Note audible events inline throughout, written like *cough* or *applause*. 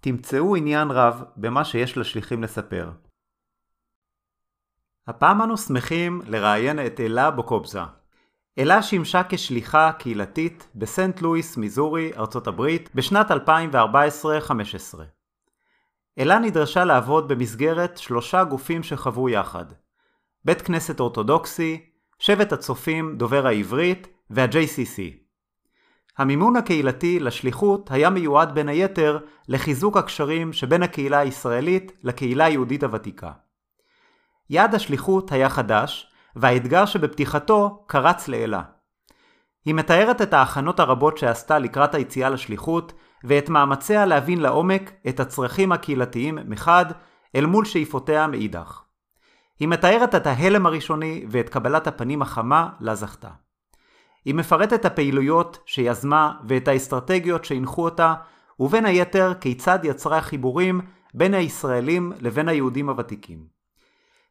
תמצאו עניין רב במה שיש לשליחים לספר. הפעם אנו שמחים לראיין את אלה בוקובזה. אלה שימשה כשליחה קהילתית בסנט לואיס, מיזורי, ארצות הברית, בשנת 2014-2015. אלה נדרשה לעבוד במסגרת שלושה גופים שחברו יחד בית כנסת אורתודוקסי, שבט הצופים דובר העברית וה-JCC. המימון הקהילתי לשליחות היה מיועד בין היתר לחיזוק הקשרים שבין הקהילה הישראלית לקהילה היהודית הוותיקה. יעד השליחות היה חדש, והאתגר שבפתיחתו קרץ לאלה. היא מתארת את ההכנות הרבות שעשתה לקראת היציאה לשליחות, ואת מאמציה להבין לעומק את הצרכים הקהילתיים מחד, אל מול שאיפותיה מאידך. היא מתארת את ההלם הראשוני ואת קבלת הפנים החמה לה זכתה. היא מפרטת את הפעילויות שיזמה ואת האסטרטגיות שהנחו אותה, ובין היתר כיצד יצרה חיבורים בין הישראלים לבין היהודים הוותיקים.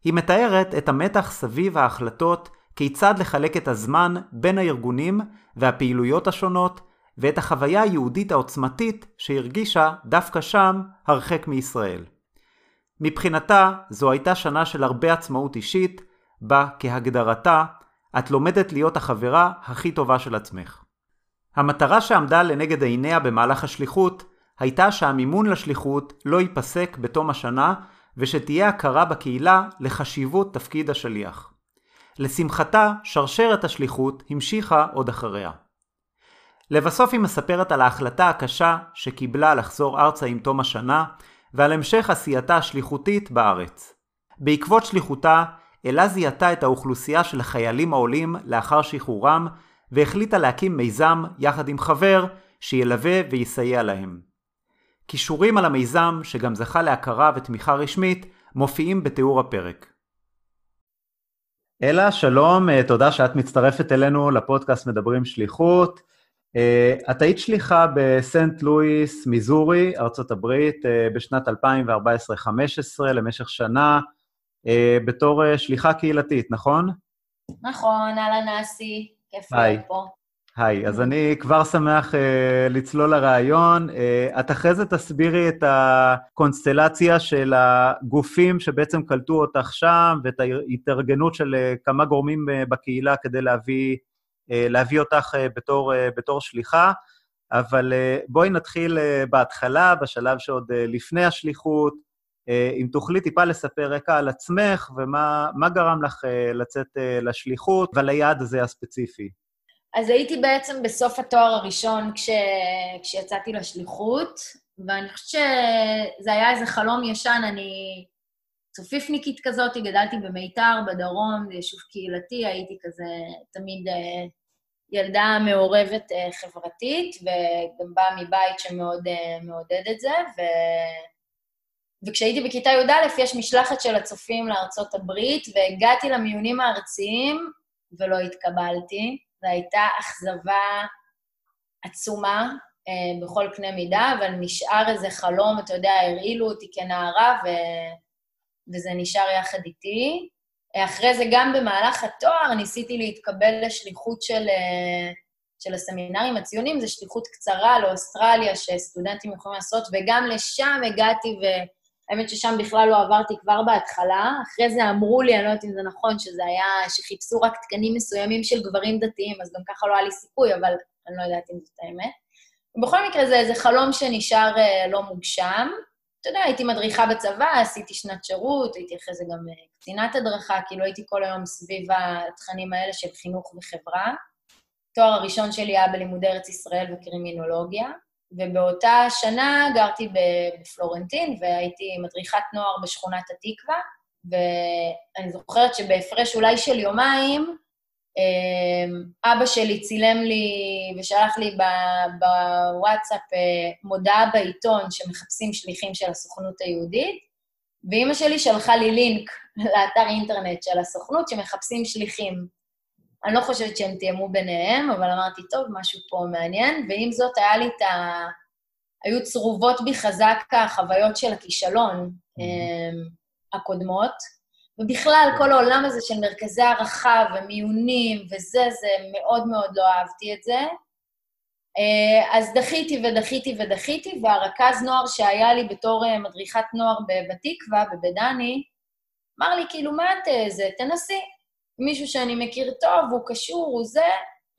היא מתארת את המתח סביב ההחלטות כיצד לחלק את הזמן בין הארגונים והפעילויות השונות, ואת החוויה היהודית העוצמתית שהרגישה דווקא שם, הרחק מישראל. מבחינתה, זו הייתה שנה של הרבה עצמאות אישית, בה, כהגדרתה, את לומדת להיות החברה הכי טובה של עצמך. המטרה שעמדה לנגד עיניה במהלך השליחות, הייתה שהמימון לשליחות לא ייפסק בתום השנה, ושתהיה הכרה בקהילה לחשיבות תפקיד השליח. לשמחתה, שרשרת השליחות המשיכה עוד אחריה. לבסוף היא מספרת על ההחלטה הקשה שקיבלה לחזור ארצה עם תום השנה, ועל המשך עשייתה השליחותית בארץ. בעקבות שליחותה, אלה זיהתה את האוכלוסייה של החיילים העולים לאחר שחרורם, והחליטה להקים מיזם יחד עם חבר שילווה ויסייע להם. קישורים על המיזם, שגם זכה להכרה ותמיכה רשמית, מופיעים בתיאור הפרק. אלה, שלום, אה, תודה שאת מצטרפת אלינו לפודקאסט מדברים שליחות. אה, את היית שליחה בסנט לואיס, מיזורי, ארצות הברית, אה, בשנת 2014-2015, למשך שנה, בתור שליחה קהילתית, נכון? נכון, אהלן אסי, כיף להיות פה. היי, אז אני כבר שמח uh, לצלול לרעיון. Uh, את אחרי זה תסבירי את הקונסטלציה של הגופים שבעצם קלטו אותך שם, ואת ההתארגנות של uh, כמה גורמים uh, בקהילה כדי להביא, uh, להביא אותך uh, בתור, uh, בתור שליחה. אבל uh, בואי נתחיל uh, בהתחלה, בשלב שעוד uh, לפני השליחות. Uh, אם תוכלי טיפה לספר רקע על עצמך, ומה גרם לך uh, לצאת uh, לשליחות ועל היעד הזה הספציפי. אז הייתי בעצם בסוף התואר הראשון כש... כשיצאתי לשליחות, ואני חושבת שזה היה איזה חלום ישן, אני צופיפניקית כזאת, גדלתי במיתר, בדרום, זה יישוב קהילתי, הייתי כזה תמיד אה, ילדה מעורבת אה, חברתית, וגם באה מבית שמאוד אה, מעודד את זה, ו... וכשהייתי בכיתה י"א, יש משלחת של הצופים לארצות הברית, והגעתי למיונים הארציים ולא התקבלתי. והייתה אכזבה עצומה אה, בכל קנה מידה, אבל נשאר איזה חלום, אתה יודע, הרעילו אותי כנערה, ו... וזה נשאר יחד איתי. אחרי זה, גם במהלך התואר, ניסיתי להתקבל לשליחות של, של הסמינרים הציונים, זו שליחות קצרה לאוסטרליה שסטודנטים יכולים לעשות, וגם לשם הגעתי, והאמת ששם בכלל לא עברתי כבר בהתחלה. אחרי זה אמרו לי, אני לא יודעת אם זה נכון, שזה היה, שחיפשו רק תקנים מסוימים של גברים דתיים, אז גם ככה לא היה לי סיכוי, אבל אני לא יודעת אם זאת האמת. בכל מקרה, זה איזה חלום שנשאר אה, לא מוגשם. אתה יודע, הייתי מדריכה בצבא, עשיתי שנת שירות, הייתי אחרי זה גם אה, קצינת הדרכה, כאילו הייתי כל היום סביב התכנים האלה של חינוך וחברה. התואר הראשון שלי היה בלימודי ארץ ישראל וקרימינולוגיה, ובאותה שנה גרתי בפלורנטין והייתי מדריכת נוער בשכונת התקווה, ואני זוכרת שבהפרש אולי של יומיים, אמ, אבא שלי צילם לי ושלח לי בוואטסאפ אה, מודעה בעיתון שמחפשים שליחים של הסוכנות היהודית, ואימא שלי שלחה לי לינק *laughs* לאתר אינטרנט של הסוכנות שמחפשים שליחים. אני לא חושבת שהם תיאמו ביניהם, אבל אמרתי, טוב, משהו פה מעניין, ועם זאת היה לי את ה... היו צרובות בי חזק החוויות של הכישלון mm-hmm. הקודמות, ובכלל, כל העולם הזה של מרכזי הערכה ומיונים וזה, זה מאוד מאוד לא אהבתי את זה. אה, אז דחיתי ודחיתי ודחיתי, והרכז נוער שהיה לי בתור אה, מדריכת נוער בתקווה, בבדני, אמר לי, כאילו, מה את זה? תנסי. מישהו שאני מכיר טוב, הוא קשור, הוא זה,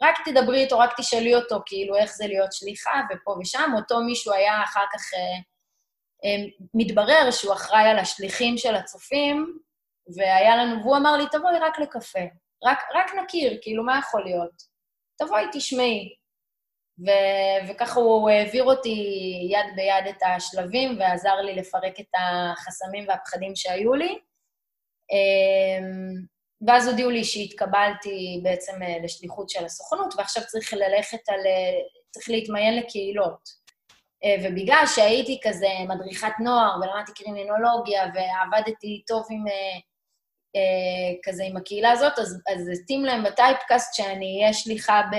רק תדברי איתו, רק תשאלי אותו, כאילו, איך זה להיות שליחה, ופה ושם. אותו מישהו היה אחר כך, אה, אה, מתברר שהוא אחראי על השליחים של הצופים, והיה לנו, והוא אמר לי, תבואי רק לקפה, רק, רק נכיר, כאילו, מה יכול להיות? תבואי, תשמעי. ו- וככה הוא העביר אותי יד ביד את השלבים ועזר לי לפרק את החסמים והפחדים שהיו לי. ואז הודיעו לי שהתקבלתי בעצם אה, לשליחות של הסוכנות, ועכשיו צריך ללכת על... אה, צריך להתמיין לקהילות. אה, ובגלל שהייתי כזה מדריכת נוער ולמדתי קרימינולוגיה ועבדתי טוב עם... כזה עם הקהילה הזאת, אז, אז התאים להם בטייפקאסט שאני אהיה שליחה ב...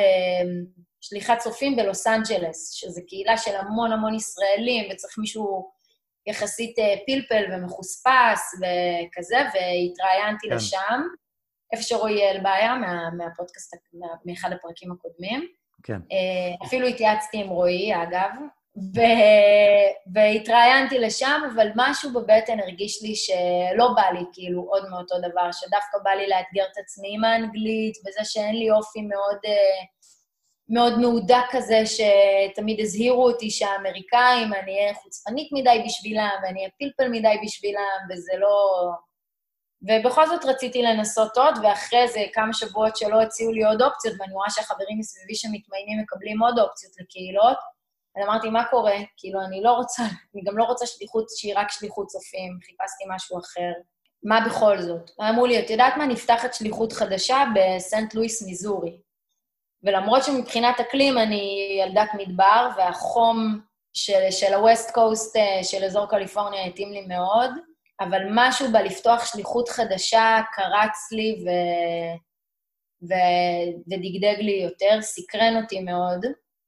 שליחת צופים בלוס אנג'לס, שזו קהילה של המון המון ישראלים, וצריך מישהו יחסית פלפל ומחוספס וכזה, והתראיינתי כן. לשם. איפה שרועי אלבעיה, מה, מהפודקאסט, מה, מאחד הפרקים הקודמים. כן. אה, אפילו התייעצתי עם רועי, אגב, ו... והתראיינתי לשם, אבל משהו בבטן הרגיש לי שלא בא לי כאילו עוד מאותו דבר, שדווקא בא לי לאתגר את עצמי עם האנגלית, וזה שאין לי אופי מאוד, אה, מאוד מהודק כזה, שתמיד הזהירו אותי שהאמריקאים, אני אהיה חוצפנית מדי בשבילם, ואני אהיה פלפל מדי בשבילם, וזה לא... ובכל זאת רציתי לנסות עוד, ואחרי זה כמה שבועות שלא הציעו לי עוד אופציות, ואני רואה שהחברים מסביבי שמתמיינים מקבלים עוד אופציות לקהילות, אז אמרתי, מה קורה? כאילו, אני לא רוצה, אני גם לא רוצה שליחות שהיא רק שליחות צופים, חיפשתי משהו אחר. מה בכל זאת? אמרו לי, את יודעת מה? נפתחת שליחות חדשה בסנט לואיס, מיזורי. ולמרות שמבחינת אקלים אני ילדת מדבר, והחום של, של ה-West Coast אה, של אזור קליפורניה התאים לי מאוד, אבל משהו בלפתוח שליחות חדשה קרץ לי ו... ו... ודגדג לי יותר, סקרן אותי מאוד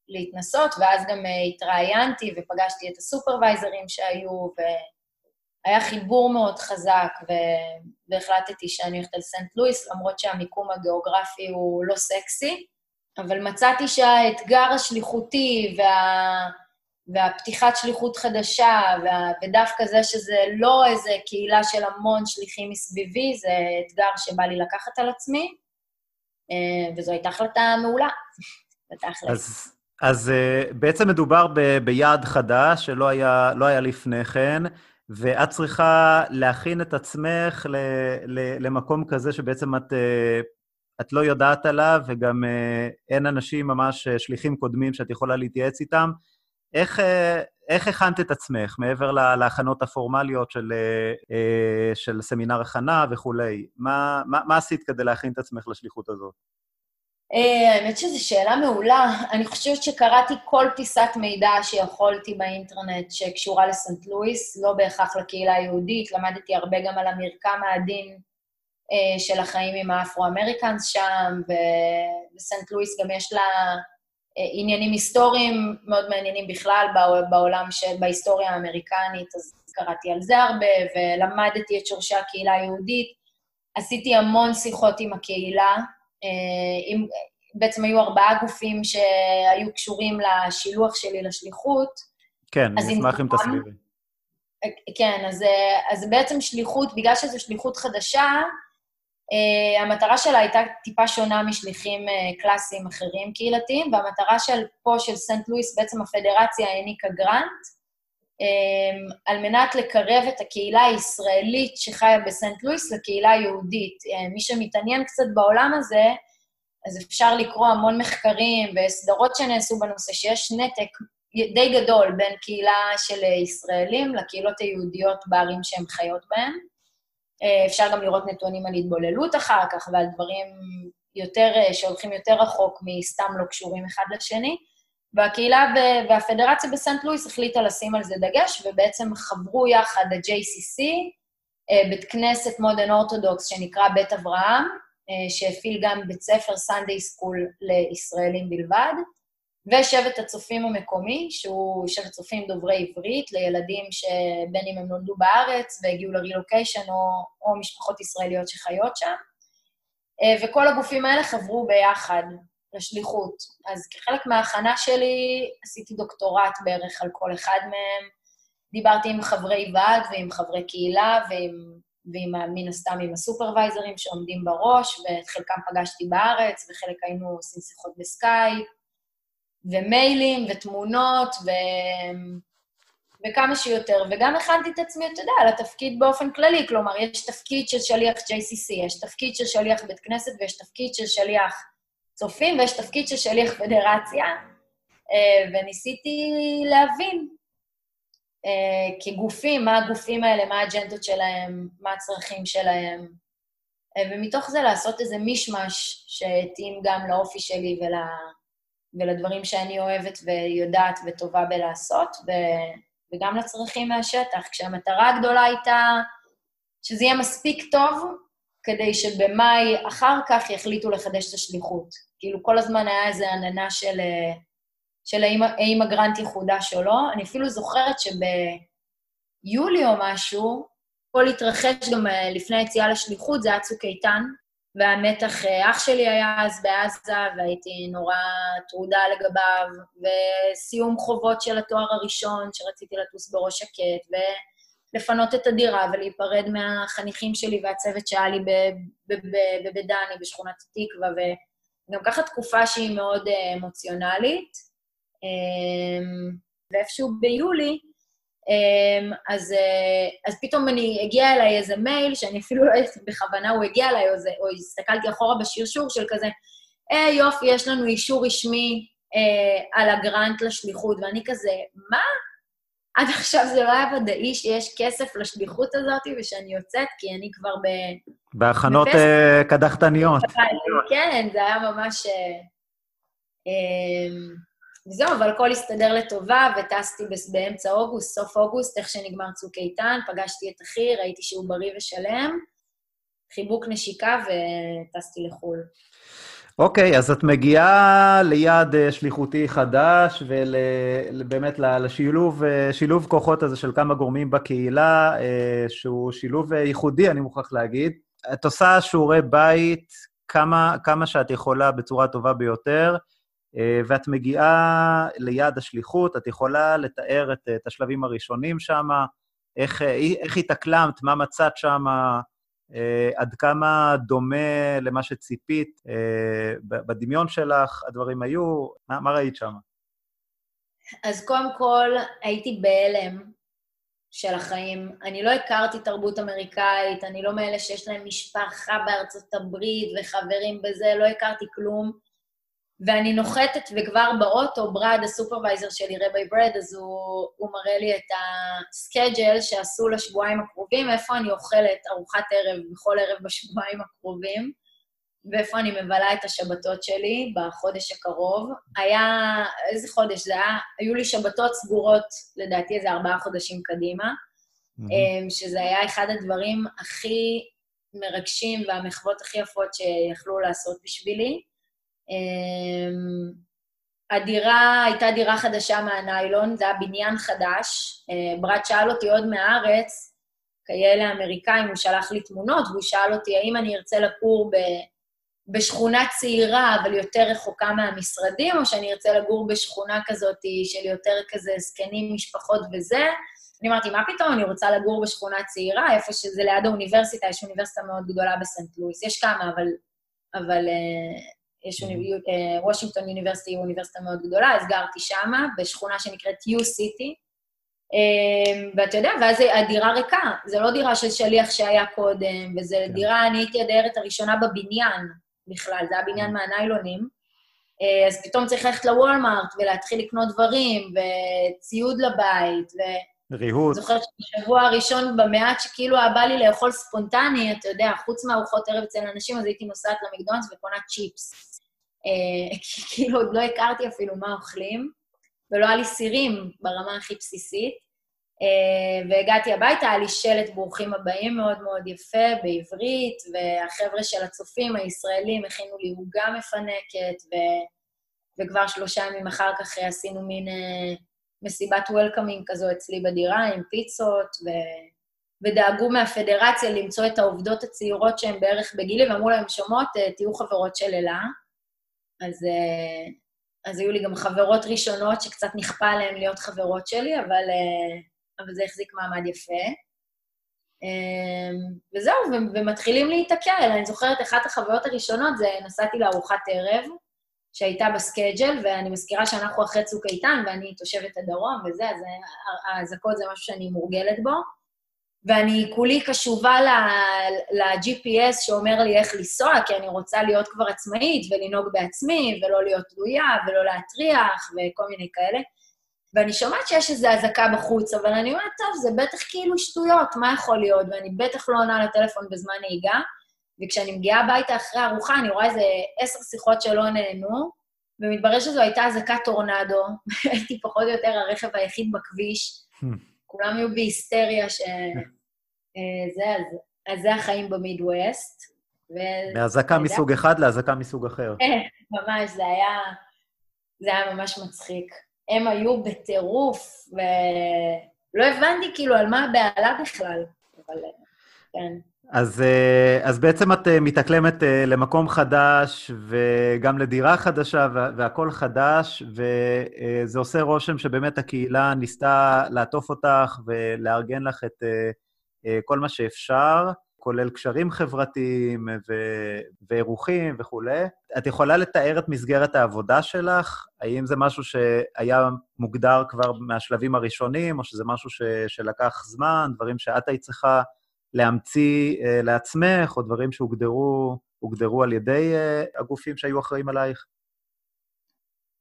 להתנסות, ואז גם אה, התראיינתי ופגשתי את הסופרוויזרים שהיו, והיה חיבור מאוד חזק, ו... והחלטתי שאני הולכת על סנט לואיס, למרות שהמיקום הגיאוגרפי הוא לא סקסי, אבל מצאתי שהאתגר השליחותי וה... והפתיחת שליחות חדשה, וה... ודווקא זה שזה לא איזה קהילה של המון שליחים מסביבי, זה אתגר שבא לי לקחת על עצמי, אה, וזו הייתה החלטה מעולה. *laughs* אז, אז אה, בעצם מדובר ב, ביעד חדש שלא היה, לא היה לפני כן, ואת צריכה להכין את עצמך ל, ל, למקום כזה שבעצם את, אה, את לא יודעת עליו, וגם אין אנשים ממש שליחים קודמים שאת יכולה להתייעץ איתם. איך, אה, איך הכנת את עצמך, מעבר להכנות הפורמליות של, אה, אה, של סמינר הכנה וכולי? מה, מה, מה עשית כדי להכין את עצמך לשליחות הזאת? האמת שזו שאלה מעולה. אני חושבת שקראתי כל פיסת מידע שיכולתי באינטרנט שקשורה לסנט לואיס, לא בהכרח לקהילה היהודית, למדתי הרבה גם על המרקם העדין של החיים עם האפרו-אמריקאנס שם, ובסנט לואיס גם יש לה עניינים היסטוריים מאוד מעניינים בכלל בעולם, של, בהיסטוריה האמריקנית, אז קראתי על זה הרבה, ולמדתי את שורשי הקהילה היהודית. עשיתי המון שיחות עם הקהילה. עם, בעצם היו ארבעה גופים שהיו קשורים לשילוח שלי לשליחות. כן, אני אשמח אם תסבירי. כן, אז, אז בעצם שליחות, בגלל שזו שליחות חדשה, המטרה שלה הייתה טיפה שונה משליחים uh, קלאסיים אחרים קהילתיים, והמטרה של פה, של סנט לואיס, בעצם הפדרציה העניקה גרנט, um, על מנת לקרב את הקהילה הישראלית שחיה בסנט לואיס לקהילה היהודית. Uh, מי שמתעניין קצת בעולם הזה, אז אפשר לקרוא המון מחקרים וסדרות שנעשו בנושא, שיש נתק די גדול בין קהילה של ישראלים לקהילות היהודיות בערים שהן חיות בהן. אה, אפשר גם לראות נתונים על התבוללות אחר כך ועל דברים יותר, אה, שהולכים יותר רחוק מסתם לא קשורים אחד לשני. והקהילה והפדרציה בסנט לואיס החליטה לשים על זה דגש, ובעצם חברו יחד ה-JCC, אה, בית כנסת Modern Orthodox שנקרא בית אברהם, שהפעיל גם בית ספר Sunday School לישראלים בלבד, ושבט הצופים המקומי, שהוא שבט צופים דוברי עברית לילדים שבין אם הם נולדו בארץ והגיעו לרילוקיישן, או, או משפחות ישראליות שחיות שם. אה, וכל הגופים האלה חברו ביחד לשליחות. אז כחלק מההכנה שלי עשיתי דוקטורט בערך על כל אחד מהם. דיברתי עם חברי ועד ועם חברי קהילה ועם, ועם מן הסתם עם הסופרוויזרים שעומדים בראש, ואת חלקם פגשתי בארץ, וחלק היינו עושים שיחות בסקייפ. ומיילים ותמונות ו... וכמה שיותר, וגם הכנתי את עצמי, אתה יודע, לתפקיד באופן כללי, כלומר, יש תפקיד של שליח JCC, יש תפקיד של שליח בית כנסת ויש תפקיד של שליח צופים ויש תפקיד של שליח פדרציה, אה, וניסיתי להבין אה, כגופים, מה הגופים האלה, מה האג'נדות שלהם, מה הצרכים שלהם, אה, ומתוך זה לעשות איזה מישמש שהתאים גם לאופי שלי ול... ולדברים שאני אוהבת ויודעת וטובה בלעשות, ו... וגם לצרכים מהשטח, כשהמטרה הגדולה הייתה שזה יהיה מספיק טוב כדי שבמאי אחר כך יחליטו לחדש את השליחות. כאילו, כל הזמן היה איזו עננה של, של האם, האם הגרנט יחודש או לא. אני אפילו זוכרת שביולי או משהו, הכל התרחש גם אה, לפני היציאה לשליחות, זה היה צוק איתן, והמתח, אה, אח שלי היה אז בעזה, והייתי נורא טרודה לגביו, וסיום חובות של התואר הראשון, שרציתי לטוס בראש שקט, ולפנות את הדירה ולהיפרד מהחניכים שלי והצוות שהיה לי בבית דני, בשכונת התקווה, וגם ככה תקופה שהיא מאוד אה, אמוציונלית. אמ, ואיפשהו ביולי, אז, אה, אז פתאום אני, הגיע אליי איזה מייל, שאני אפילו לא יודעת בכוונה הוא הגיע אליי, או, זה, או הסתכלתי אחורה בשרשור של כזה, אה, יופי, יש לנו אישור רשמי אה, על הגרנט לשליחות, ואני כזה, מה? עד עכשיו זה לא היה ודאי שיש כסף לשליחות הזאת ושאני יוצאת, כי אני כבר ב... בהכנות אה, קדחתניות. כן, זה היה ממש... אה, אה, וזהו, אבל הכל הסתדר לטובה, וטסתי באמצע אוגוסט, סוף אוגוסט, איך שנגמר צוק איתן, פגשתי את אחי, ראיתי שהוא בריא ושלם, חיבוק נשיקה וטסתי לחו"ל. אוקיי, okay, אז את מגיעה ליעד אה, שליחותי חדש, ובאמת לשילוב שילוב כוחות הזה של כמה גורמים בקהילה, אה, שהוא שילוב ייחודי, אני מוכרח להגיד. את עושה שיעורי בית כמה, כמה שאת יכולה בצורה טובה ביותר, אה, ואת מגיעה ליעד השליחות, את יכולה לתאר את, את השלבים הראשונים שם, איך, אה, איך התאקלמת, מה מצאת שם, אה, עד כמה דומה למה שציפית בדמיון שלך, הדברים היו, מה, מה ראית שם? אז קודם כל, הייתי בהלם של החיים. אני לא הכרתי תרבות אמריקאית, אני לא מאלה שיש להם משפחה בארצות הברית וחברים בזה, לא הכרתי כלום. ואני נוחתת, וכבר באוטו, ברד, הסופרוויזר שלי, רבי ברד, אז הוא, הוא מראה לי את הסקייג'ל שעשו לשבועיים הקרובים, איפה אני אוכלת ארוחת ערב בכל ערב בשבועיים הקרובים, ואיפה אני מבלה את השבתות שלי בחודש הקרוב. היה, איזה חודש זה היה? היו לי שבתות סגורות, לדעתי, איזה ארבעה חודשים קדימה, mm-hmm. שזה היה אחד הדברים הכי מרגשים והמחוות הכי יפות שיכלו לעשות בשבילי. אמ, הדירה הייתה דירה חדשה מהניילון, זה היה בניין חדש. אה, ברד שאל אותי עוד מהארץ, כאלה אמריקאים, הוא שלח לי תמונות, והוא שאל אותי האם אני ארצה לגור ב, בשכונה צעירה, אבל יותר רחוקה מהמשרדים, או שאני ארצה לגור בשכונה כזאת של יותר כזה זקנים, משפחות וזה. אני אמרתי, מה פתאום, אני רוצה לגור בשכונה צעירה, איפה שזה ליד האוניברסיטה, יש אוניברסיטה מאוד גדולה בסנט לואיס. יש כמה, אבל, אבל uh, יש uh, וושינגטון יוניברסיטי היא אוניברסיטה מאוד גדולה, אז גרתי שמה, בשכונה שנקראת U-City. Um, ואתה יודע, ואז הדירה ריקה, זו לא דירה של שליח שהיה קודם, וזו כן. דירה, אני הייתי הדיירת הראשונה בבניין בכלל, זה היה בניין. מהניילונים. Uh, אז פתאום צריך ללכת לוולמארט ולהתחיל לקנות דברים, וציוד לבית, ו... ריהוט. זוכרת שבשבוע הראשון במעט שכאילו היה בא לי לאכול ספונטני, אתה יודע, חוץ מארוחות ערב אצל אנשים, אז הייתי נוסעת למקדונלדס וקונה צ'יפס. אה, כאילו עוד לא הכרתי אפילו מה אוכלים, ולא היה לי סירים ברמה הכי בסיסית. אה, והגעתי הביתה, היה לי שלט ברוכים הבאים מאוד מאוד יפה בעברית, והחבר'ה של הצופים הישראלים הכינו לי עוגה מפנקת, ו... וכבר שלושה ימים אחר כך עשינו מין... מסיבת וולקאמינג כזו אצלי בדירה עם פיצות, ו... ודאגו מהפדרציה למצוא את העובדות הצעירות שהן בערך בגילי, ואמרו להם, שומעות, אה, תהיו חברות של אלה. אז, אה, אז היו לי גם חברות ראשונות שקצת נכפה עליהן להיות חברות שלי, אבל, אה, אבל זה החזיק מעמד יפה. וזהו, ומתחילים להיתקל. אני זוכרת, אחת החוויות הראשונות זה נסעתי לארוחת ערב, שהייתה בסקייג'ל, ואני מזכירה שאנחנו אחרי צוק איתן, ואני תושבת הדרום וזה, אז האזעקות זה משהו שאני מורגלת בו. ואני כולי קשובה ל-GPS שאומר לי איך לנסוע, כי אני רוצה להיות כבר עצמאית ולנהוג בעצמי, ולא להיות תלויה, ולא להטריח, וכל מיני כאלה. ואני שומעת שיש איזו אזעקה בחוץ, אבל אני אומרת, טוב, זה בטח כאילו שטויות, מה יכול להיות? ואני בטח לא עונה לטלפון בזמן נהיגה. וכשאני מגיעה הביתה אחרי ארוחה, אני רואה איזה עשר שיחות שלא נהנו, ומתברר שזו הייתה אזעקת טורנדו, *laughs* הייתי פחות או יותר הרכב היחיד בכביש. *laughs* כולם היו בהיסטריה ש... אה, זה, אז, אז זה החיים במידווסט. מאזעקה מסוג אחד לאזעקה מסוג אחר. כן, *laughs* ממש, זה היה, זה היה ממש מצחיק. הם היו בטירוף, ולא הבנתי כאילו על מה הבהלה בכלל, אבל כן. אז, אה, אז בעצם את אה, מתאקלמת אה, למקום חדש וגם לדירה חדשה והכול חדש, וזה עושה רושם שבאמת הקהילה ניסתה לעטוף אותך ולארגן לך את כל מה שאפשר, כולל קשרים חברתיים ואירוחים וכולי. את יכולה לתאר את מסגרת העבודה שלך? האם זה משהו שהיה מוגדר כבר מהשלבים הראשונים, או שזה משהו ש, שלקח זמן, דברים שאת היית צריכה... להמציא uh, לעצמך, או דברים שהוגדרו על ידי uh, הגופים שהיו אחראים עלייך?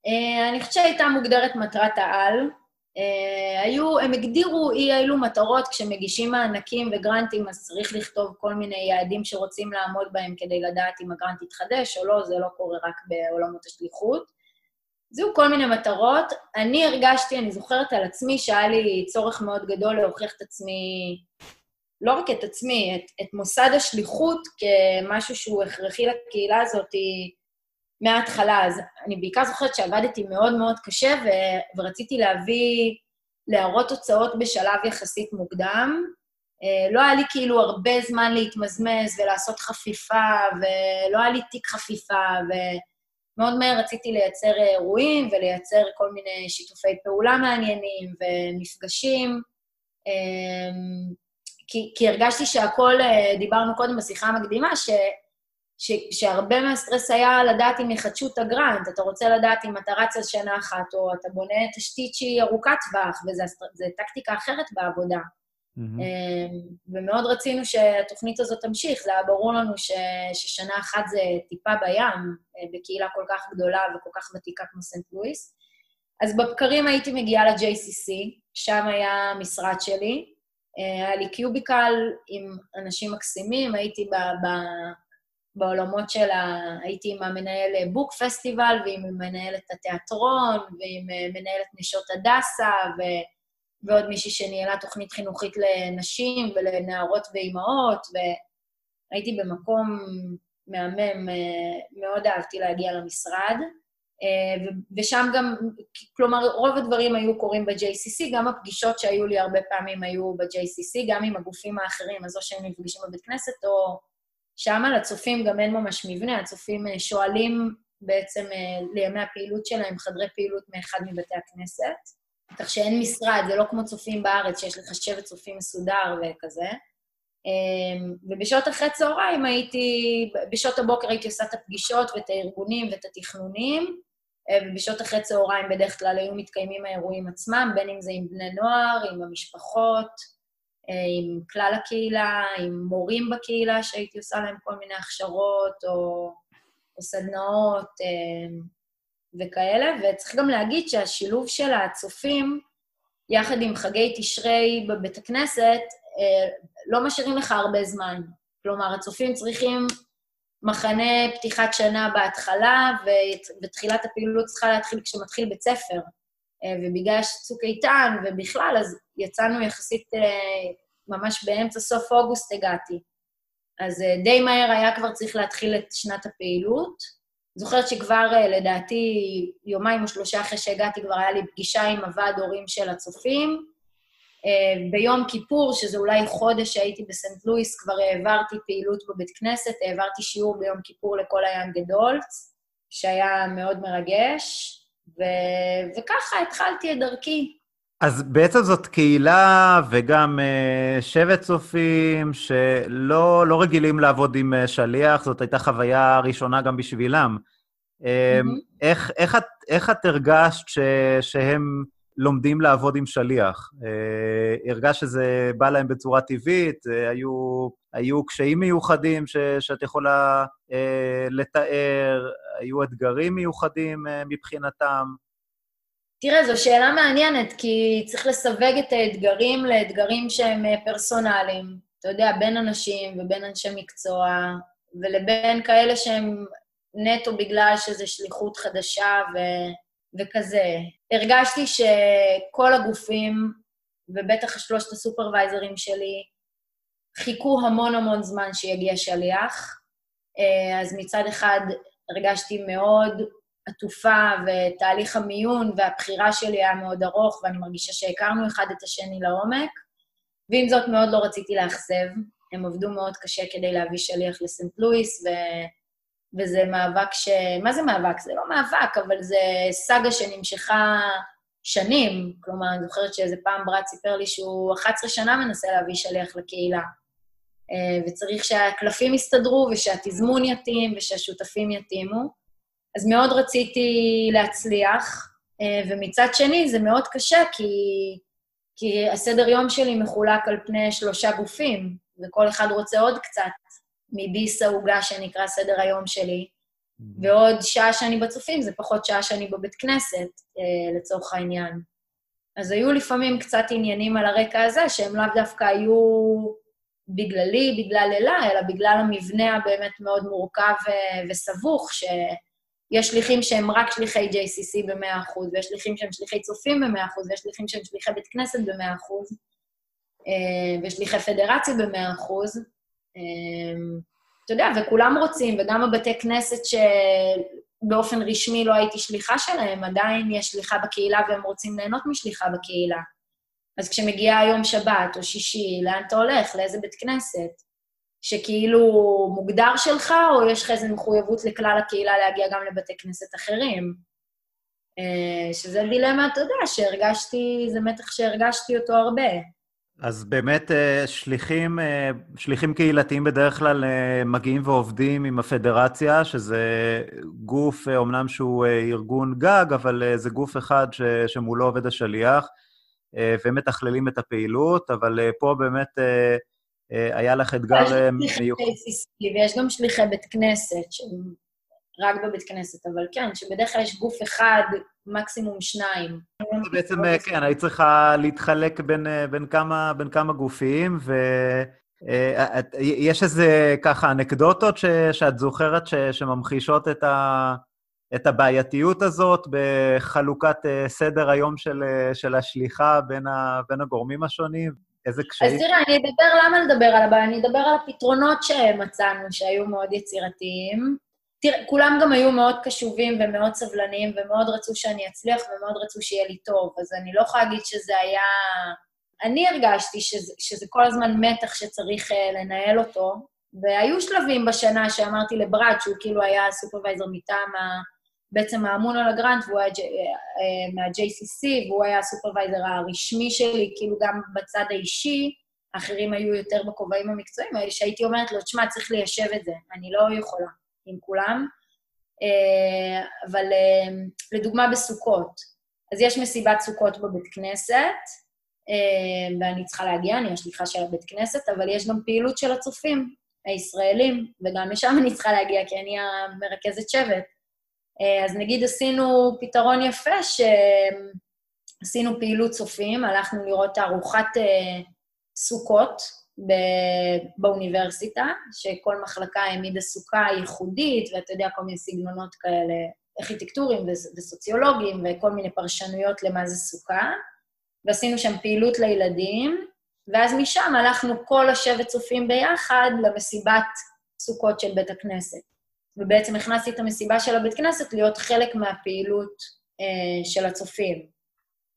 Uh, אני חושבת שהייתה מוגדרת מטרת העל. Uh, היו, הם הגדירו אי אילו מטרות, כשמגישים מענקים וגרנטים, אז צריך לכתוב כל מיני יעדים שרוצים לעמוד בהם כדי לדעת אם הגרנט יתחדש או לא, זה לא קורה רק בעולמות השליחות. זהו כל מיני מטרות. אני הרגשתי, אני זוכרת על עצמי, שהיה לי צורך מאוד גדול להוכיח את עצמי לא רק את עצמי, את, את מוסד השליחות כמשהו שהוא הכרחי לקהילה הזאת מההתחלה. אז אני בעיקר זוכרת שעבדתי מאוד מאוד קשה ו, ורציתי להביא, להראות תוצאות בשלב יחסית מוקדם. אה, לא היה לי כאילו הרבה זמן להתמזמז ולעשות חפיפה, ולא היה לי תיק חפיפה, ומאוד מהר רציתי לייצר אירועים ולייצר כל מיני שיתופי פעולה מעניינים ומפגשים. כי, כי הרגשתי שהכל, אה, דיברנו קודם בשיחה המקדימה, ש, ש, שהרבה מהסטרס היה לדעת אם יחדשו את הגרנט. אתה רוצה לדעת אם אתה רץ על שנה אחת, או אתה בונה תשתית שהיא ארוכת טווח, וזו טקטיקה אחרת בעבודה. Mm-hmm. ומאוד רצינו שהתוכנית הזאת תמשיך, זה היה ברור לנו ש, ששנה אחת זה טיפה בים, אה, בקהילה כל כך גדולה וכל כך ותיקה כמו סנט לואיס. אז בבקרים הייתי מגיעה ל-JCC, שם היה המשרד שלי, היה לי קיוביקל עם אנשים מקסימים, הייתי ב, ב, בעולמות של ה... הייתי עם המנהל בוק פסטיבל ועם מנהלת התיאטרון ועם אה, מנהלת נשות הדסה ו... ועוד מישהי שניהלה תוכנית חינוכית לנשים ולנערות ואימהות, והייתי במקום מהמם, אה, מאוד אהבתי להגיע למשרד. ושם גם, כלומר, רוב הדברים היו קורים ב-JCC, גם הפגישות שהיו לי הרבה פעמים היו ב-JCC, גם עם הגופים האחרים, אז או שהם נפגשים בבית כנסת, או שם לצופים גם אין ממש מבנה, הצופים שואלים בעצם לימי הפעילות שלהם חדרי פעילות מאחד מבתי הכנסת. כך שאין משרד, זה לא כמו צופים בארץ, שיש לך שבט צופים מסודר וכזה. ובשעות אחרי צהריים הייתי, בשעות הבוקר הייתי עושה את הפגישות ואת הארגונים ואת התכנונים, אה, ובשעות אחרי צהריים בדרך כלל היו מתקיימים האירועים עצמם, בין אם זה עם בני נוער, עם המשפחות, אה, עם כלל הקהילה, עם מורים בקהילה שהייתי עושה להם כל מיני הכשרות או, או סדנאות. אמ, וכאלה, וצריך גם להגיד שהשילוב של הצופים, יחד עם חגי תשרי בבית הכנסת, אה, לא משאירים לך הרבה זמן. כלומר, הצופים צריכים מחנה פתיחת שנה בהתחלה, ותחילת הפעילות צריכה להתחיל כשמתחיל בית ספר. אה, ובגלל שצוק איתן ובכלל, אז יצאנו יחסית אה, ממש באמצע סוף אוגוסט הגעתי. אז די מהר היה כבר צריך להתחיל את שנת הפעילות. זוכרת שכבר, אה, לדעתי, יומיים או שלושה אחרי שהגעתי, כבר היה לי פגישה עם הוועד הורים של הצופים. אה, ביום כיפור, שזה אולי חודש שהייתי בסנט לואיס, כבר העברתי פעילות בבית כנסת, העברתי שיעור ביום כיפור לכל הים גדולץ, שהיה מאוד מרגש, ו... וככה התחלתי את דרכי. אז בעצם זאת קהילה וגם uh, שבט צופים שלא לא רגילים לעבוד עם uh, שליח, זאת הייתה חוויה ראשונה גם בשבילם. Mm-hmm. איך, איך, את, איך את הרגשת ש, שהם לומדים לעבוד עם שליח? Uh, הרגשת שזה בא להם בצורה טבעית? Uh, היו, היו קשיים מיוחדים ש, שאת יכולה uh, לתאר? היו אתגרים מיוחדים מבחינתם? תראה, זו שאלה מעניינת, כי צריך לסווג את האתגרים לאתגרים שהם אה, פרסונליים. אתה יודע, בין אנשים ובין אנשי מקצוע, ולבין כאלה שהם נטו בגלל שזו שליחות חדשה ו... וכזה. הרגשתי שכל הגופים, ובטח שלושת הסופרוויזרים שלי, חיכו המון המון זמן שיגיע שליח. אה, אז מצד אחד הרגשתי מאוד עטופה, ותהליך המיון והבחירה שלי היה מאוד ארוך, ואני מרגישה שהכרנו אחד את השני לעומק. ועם זאת, מאוד לא רציתי לאכזב. הם עבדו מאוד קשה כדי להביא שליח לסנט לואיס, ו... וזה מאבק ש... מה זה מאבק? זה לא מאבק, אבל זה סאגה שנמשכה שנים. כלומר, אני זוכרת שאיזה פעם ברד סיפר לי שהוא 11 שנה מנסה להביא שליח לקהילה. אה, וצריך שהקלפים יסתדרו, ושהתזמון יתאים, ושהשותפים יתאימו. אז מאוד רציתי להצליח, אה, ומצד שני זה מאוד קשה, כי, כי הסדר יום שלי מחולק על פני שלושה גופים, וכל אחד רוצה עוד קצת מביס העוגה שנקרא סדר היום שלי, mm-hmm. ועוד שעה שאני בצופים זה פחות שעה שאני בבית כנסת, אה, לצורך העניין. אז היו לפעמים קצת עניינים על הרקע הזה, שהם לאו דווקא היו בגללי, בגלל אלה, אלא בגלל המבנה הבאמת מאוד מורכב אה, וסבוך, ש... יש שליחים שהם רק שליחי JCC ב-100%, ויש שליחים שהם שליחי צופים ב-100%, ויש שליחים שהם שליחי בית כנסת ב-100%, אה, ושליחי פדרציה ב-100%. אה, אתה יודע, וכולם רוצים, וגם הבתי כנסת שבאופן רשמי לא הייתי שליחה שלהם, עדיין יש שליחה בקהילה והם רוצים ליהנות משליחה בקהילה. אז כשמגיעה יום שבת או שישי, לאן אתה הולך? לאיזה בית כנסת? שכאילו מוגדר שלך, או יש לך איזו מחויבות לכלל הקהילה להגיע גם לבתי כנסת אחרים? אה, שזה דילמה, אתה יודע, שהרגשתי, זה מתח שהרגשתי אותו הרבה. אז באמת אה, שליחים, אה, שליחים קהילתיים בדרך כלל מגיעים ועובדים עם הפדרציה, שזה גוף, אמנם שהוא ארגון גג, אבל זה גוף אחד שמולו עובד השליח, והם מתכללים את הפעילות, אבל פה באמת אה, היה לך אתגר אה, מיוחד. ויש גם שליחי בית כנסת, שהם רק בבית כנסת, אבל כן, שבדרך כלל יש גוף אחד, מקסימום שניים. בעצם, אה, כן, היית צריכה להתחלק בין, בין, כמה, בין כמה גופים, ויש איזה ככה אנקדוטות ש, שאת זוכרת ש, שממחישות את, ה, את הבעייתיות הזאת בחלוקת סדר היום של, של השליחה בין, ה, בין הגורמים השונים? איזה קשיים? אז תראה, אני אדבר, למה לדבר על הבעיה? אני אדבר על הפתרונות שמצאנו, שהיו מאוד יצירתיים. תראה, כולם גם היו מאוד קשובים ומאוד סבלניים, ומאוד רצו שאני אצליח, ומאוד רצו שיהיה לי טוב, אז אני לא יכולה להגיד שזה היה... אני הרגשתי שזה, שזה כל הזמן מתח שצריך uh, לנהל אותו, והיו שלבים בשנה שאמרתי לברד, שהוא כאילו היה הסופרוויזר מטעם ה... בעצם האמון על הגרנט, והוא היה uh, מה-JCC, והוא היה הסופרוויזר הרשמי שלי, כאילו גם בצד האישי, האחרים היו יותר בכובעים המקצועיים שהייתי אומרת לו, תשמע, צריך ליישב את זה, אני לא יכולה עם כולם. Uh, אבל uh, לדוגמה בסוכות, אז יש מסיבת סוכות בבית כנסת, אה, ואני צריכה להגיע, אני השליחה של הבית כנסת, אבל יש גם פעילות של הצופים הישראלים, וגם לשם *laughs* אני צריכה להגיע, כי אני המרכזת שבט. אה, אז נגיד עשינו פתרון יפה, שעשינו פעילות צופים, הלכנו לראות תערוכת אה, סוכות באוניברסיטה, שכל מחלקה העמידה סוכה ייחודית, ואתה יודע, כל מיני סגנונות כאלה, ארכיטקטוריים וסוציולוגיים, וכל מיני פרשנויות למה זה סוכה. ועשינו שם פעילות לילדים, ואז משם הלכנו כל השבט צופים ביחד למסיבת סוכות של בית הכנסת. ובעצם הכנסתי את המסיבה של הבית כנסת להיות חלק מהפעילות אה, של הצופים.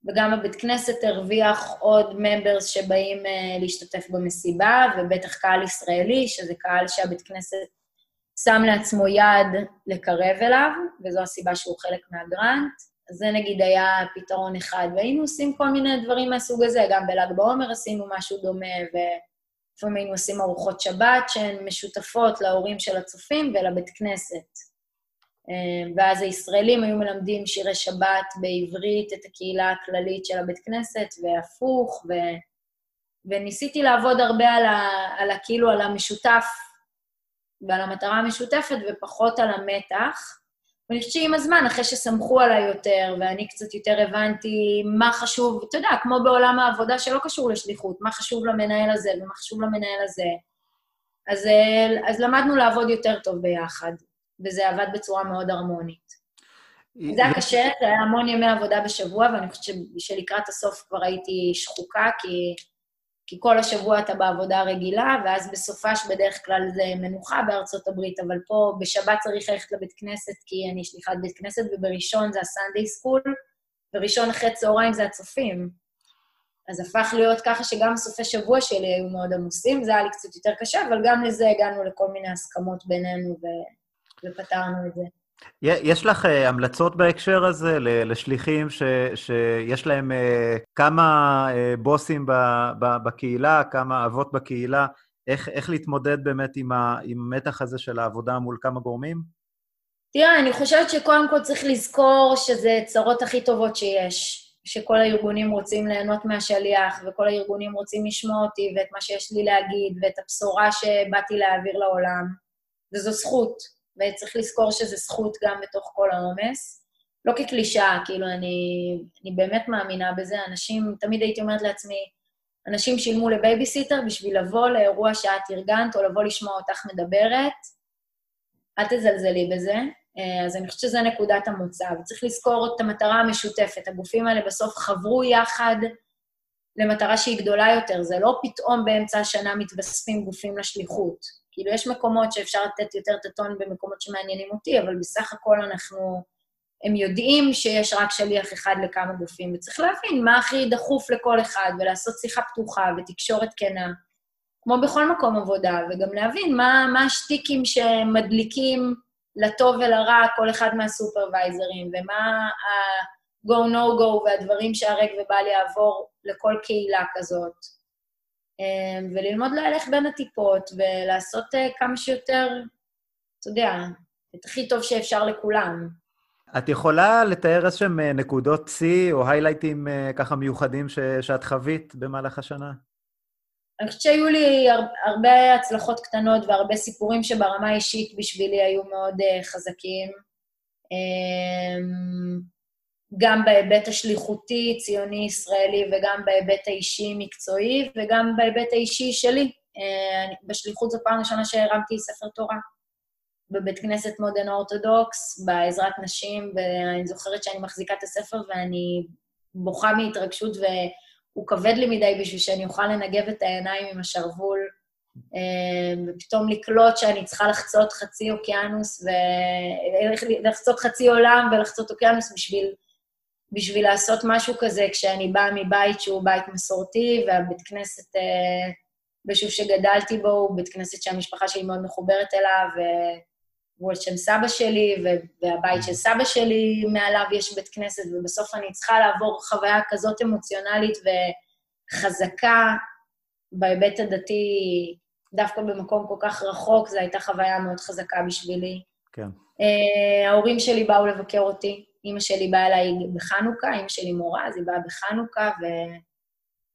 וגם הבית כנסת הרוויח עוד ממברס שבאים אה, להשתתף במסיבה, ובטח קהל ישראלי, שזה קהל שהבית כנסת שם לעצמו יד לקרב אליו, וזו הסיבה שהוא חלק מהגרנט. אז זה נגיד היה פתרון אחד, והיינו עושים כל מיני דברים מהסוג הזה, גם בל"ג בעומר עשינו משהו דומה, ולפעמים היינו עושים ארוחות שבת שהן משותפות להורים של הצופים ולבית כנסת. אה, ואז הישראלים היו מלמדים שירי שבת בעברית את הקהילה הכללית של הבית כנסת, והפוך, ו... וניסיתי לעבוד הרבה על, ה... על ה... כאילו על המשותף ועל המטרה המשותפת, ופחות על המתח. ואני חושבת שעם הזמן, אחרי שסמכו עליי יותר, ואני קצת יותר הבנתי מה חשוב, אתה יודע, כמו בעולם העבודה שלא קשור לשליחות, מה חשוב למנהל הזה ומה חשוב למנהל הזה, אז, אה, אז למדנו לעבוד יותר טוב ביחד, וזה עבד בצורה מאוד הרמונית. זה היה קשה, זה היה המון ימי עבודה בשבוע, ואני חושבת שלקראת הסוף כבר הייתי שחוקה, כי כי כל השבוע אתה בעבודה רגילה, ואז בסופש בדרך כלל זה מנוחה בארצות הברית, אבל פה בשבת צריך ללכת לבית כנסת, כי אני שליחת בית כנסת, ובראשון זה הסנדיי סקול, וראשון אחרי צהריים זה הצופים. אז הפך להיות ככה שגם סופי שבוע שלי היו מאוד עמוסים, זה היה לי קצת יותר קשה, אבל גם לזה הגענו לכל מיני הסכמות בינינו ו... ופתרנו את זה. יש לך uh, המלצות בהקשר הזה לשליחים ש, שיש להם uh, כמה uh, בוסים ב, ב, בקהילה, כמה אבות בקהילה, איך, איך להתמודד באמת עם, ה, עם המתח הזה של העבודה מול כמה גורמים? תראה, אני חושבת שקודם כל צריך לזכור שזה צרות הכי טובות שיש, שכל הארגונים רוצים ליהנות מהשליח, וכל הארגונים רוצים לשמוע אותי ואת מה שיש לי להגיד, ואת הבשורה שבאתי להעביר לעולם, וזו זכות. וצריך לזכור שזו זכות גם בתוך כל העומס. לא כקלישאה, כאילו, אני, אני באמת מאמינה בזה. אנשים, תמיד הייתי אומרת לעצמי, אנשים שילמו לבייביסיטר בשביל לבוא לאירוע שאת ארגנת, או לבוא לשמוע אותך מדברת. אל תזלזלי בזה. אה, אז אני חושבת שזו נקודת המוצא, וצריך לזכור את המטרה המשותפת. הגופים האלה בסוף חברו יחד למטרה שהיא גדולה יותר. זה לא פתאום באמצע השנה מתווספים גופים לשליחות. כאילו, יש מקומות שאפשר לתת יותר את הטון במקומות שמעניינים אותי, אבל בסך הכל אנחנו... הם יודעים שיש רק שליח אחד לכמה גופים, וצריך להבין מה הכי דחוף לכל אחד, ולעשות שיחה פתוחה ותקשורת כנה, כמו בכל מקום עבודה, וגם להבין מה, מה השטיקים שמדליקים לטוב ולרע כל אחד מהסופרוויזרים, ומה ה-go no go והדברים שהרג ובל יעבור לכל קהילה כזאת. אמ, וללמוד להלך בין הטיפות ולעשות אה, כמה שיותר, אתה יודע, את הכי טוב שאפשר לכולם. את יכולה לתאר איזשהם אה, נקודות שיא או היילייטים אה, ככה מיוחדים ש, שאת חווית במהלך השנה? אני חושבת שהיו לי הרבה הצלחות קטנות והרבה סיפורים שברמה האישית בשבילי היו מאוד חזקים. אמ, גם בהיבט השליחותי, ציוני-ישראלי, וגם בהיבט האישי-מקצועי, וגם בהיבט האישי שלי. אה, בשליחות זו פעם ראשונה שהרמתי ספר תורה. בבית כנסת מודרן אורתודוקס, בעזרת נשים, ואני זוכרת שאני מחזיקה את הספר ואני בוכה מהתרגשות, והוא כבד לי מדי בשביל שאני אוכל לנגב את העיניים עם השרוול ופתאום לקלוט שאני צריכה לחצות חצי אוקיינוס, ו... לחצות חצי עולם ולחצות אוקיינוס בשביל, בשביל לעשות משהו כזה, כשאני באה מבית שהוא בית מסורתי, והבית כנסת אה, ביישוב שגדלתי בו הוא בית כנסת שהמשפחה שלי מאוד מחוברת אליו, והוא על שם סבא שלי, והבית של סבא שלי מעליו יש בית כנסת, ובסוף אני צריכה לעבור חוויה כזאת אמוציונלית וחזקה בהיבט הדתי, דווקא במקום כל כך רחוק, זו הייתה חוויה מאוד חזקה בשבילי. כן. Uh, ההורים שלי באו לבקר אותי, אימא שלי באה אליי בחנוכה, אימא שלי מורה, אז היא באה בחנוכה,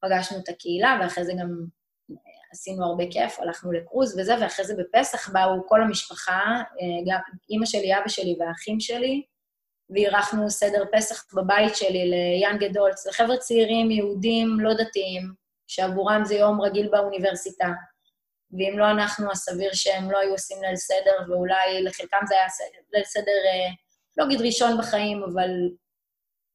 ופגשנו את הקהילה, ואחרי זה גם עשינו הרבה כיף, הלכנו לקרוז וזה, ואחרי זה בפסח באו כל המשפחה, uh, גם אימא שלי, אבא שלי והאחים שלי, ואירחנו סדר פסח בבית שלי ליאנג אדולטס, לחבר'ה צעירים, יהודים, לא דתיים, שעבורם זה יום רגיל באוניברסיטה. ואם לא אנחנו, אז סביר שהם לא היו עושים ליל סדר, ואולי לחלקם זה היה ליל סדר, אה, לא אגיד ראשון בחיים, אבל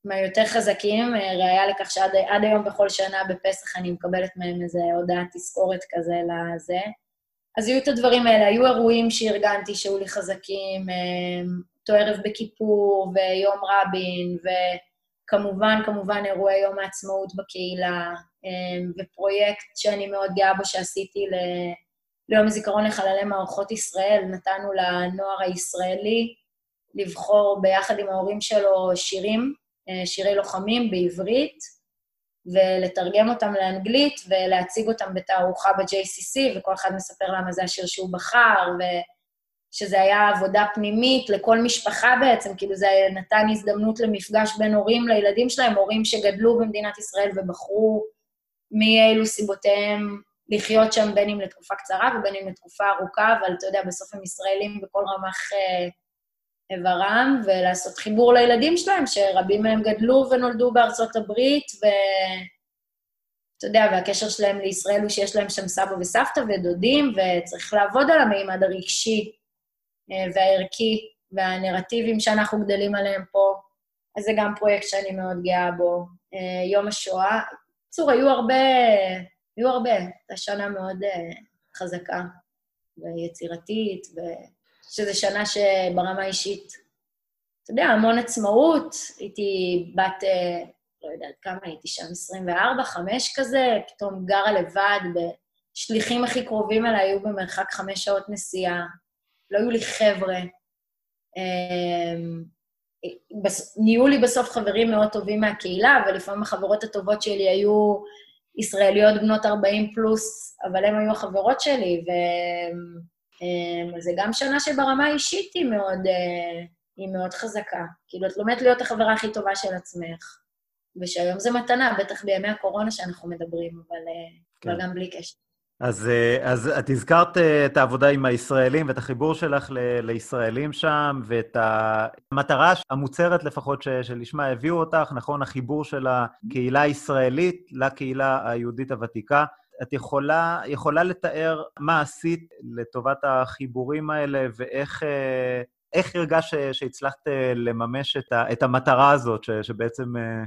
מהיותר חזקים, אה, ראיה לכך שעד היום בכל שנה בפסח אני מקבלת מהם איזו הודעת תזכורת כזה לזה. אז היו את הדברים האלה, היו אירועים שארגנתי שהיו לי חזקים, אה, אותו ערב בכיפור ויום רבין, וכמובן, כמובן אירועי יום העצמאות בקהילה, ופרויקט שאני מאוד גאה בו שעשיתי ליום הזיכרון לחללי מערכות ישראל, נתנו לנוער הישראלי לבחור ביחד עם ההורים שלו שירים, אה, שירי לוחמים בעברית, ולתרגם אותם לאנגלית ולהציג אותם בתערוכה ב-JCC, וכל אחד מספר למה זה השיר שהוא בחר, ושזה היה עבודה פנימית לכל משפחה בעצם, כאילו זה נתן הזדמנות למפגש בין הורים לילדים שלהם, הורים שגדלו במדינת ישראל ובחרו מאילו סיבותיהם לחיות שם בין אם לתקופה קצרה ובין אם לתקופה ארוכה, אבל אתה יודע, בסוף הם ישראלים בכל רמ"ח אה, איברם, ולעשות חיבור לילדים שלהם, שרבים מהם גדלו ונולדו בארצות הברית, ואתה יודע, והקשר שלהם לישראל הוא שיש להם שם סבא וסבתא ודודים, וצריך לעבוד על המימד הרגשי אה, והערכי והנרטיבים שאנחנו גדלים עליהם פה. אז זה גם פרויקט שאני מאוד גאה בו. אה, יום השואה. בקיצור, היו הרבה... היו הרבה. הייתה שנה מאוד uh, חזקה ויצירתית, ושזו שנה שברמה האישית, אתה יודע, המון עצמאות. הייתי בת, uh, לא יודעת כמה הייתי שם, 24, 5 כזה, פתאום גרה לבד, בשליחים הכי קרובים אליי היו במרחק חמש שעות נסיעה, לא היו לי חבר'ה. Um, נהיו לי בסוף חברים מאוד טובים מהקהילה, ולפעמים החברות הטובות שלי היו ישראליות בנות 40 פלוס, אבל הן היו החברות שלי, וזה גם שנה שברמה האישית היא מאוד, אה, היא מאוד חזקה. כאילו, את לומדת להיות החברה הכי טובה של עצמך, ושהיום זה מתנה, בטח בימי הקורונה שאנחנו מדברים, אבל, אה, כן. אבל גם בלי קשר. אז, אה, אז את הזכרת את העבודה עם הישראלים ואת החיבור שלך ל, לישראלים שם, ואת המטרה המוצהרת לפחות ש, שלשמה הביאו אותך, נכון? החיבור של הקהילה הישראלית לקהילה היהודית הוותיקה. את יכולה, יכולה לתאר מה עשית לטובת החיבורים האלה ואיך אה, איך הרגשת שהצלחת לממש את, ה, את המטרה הזאת, ש, שבעצם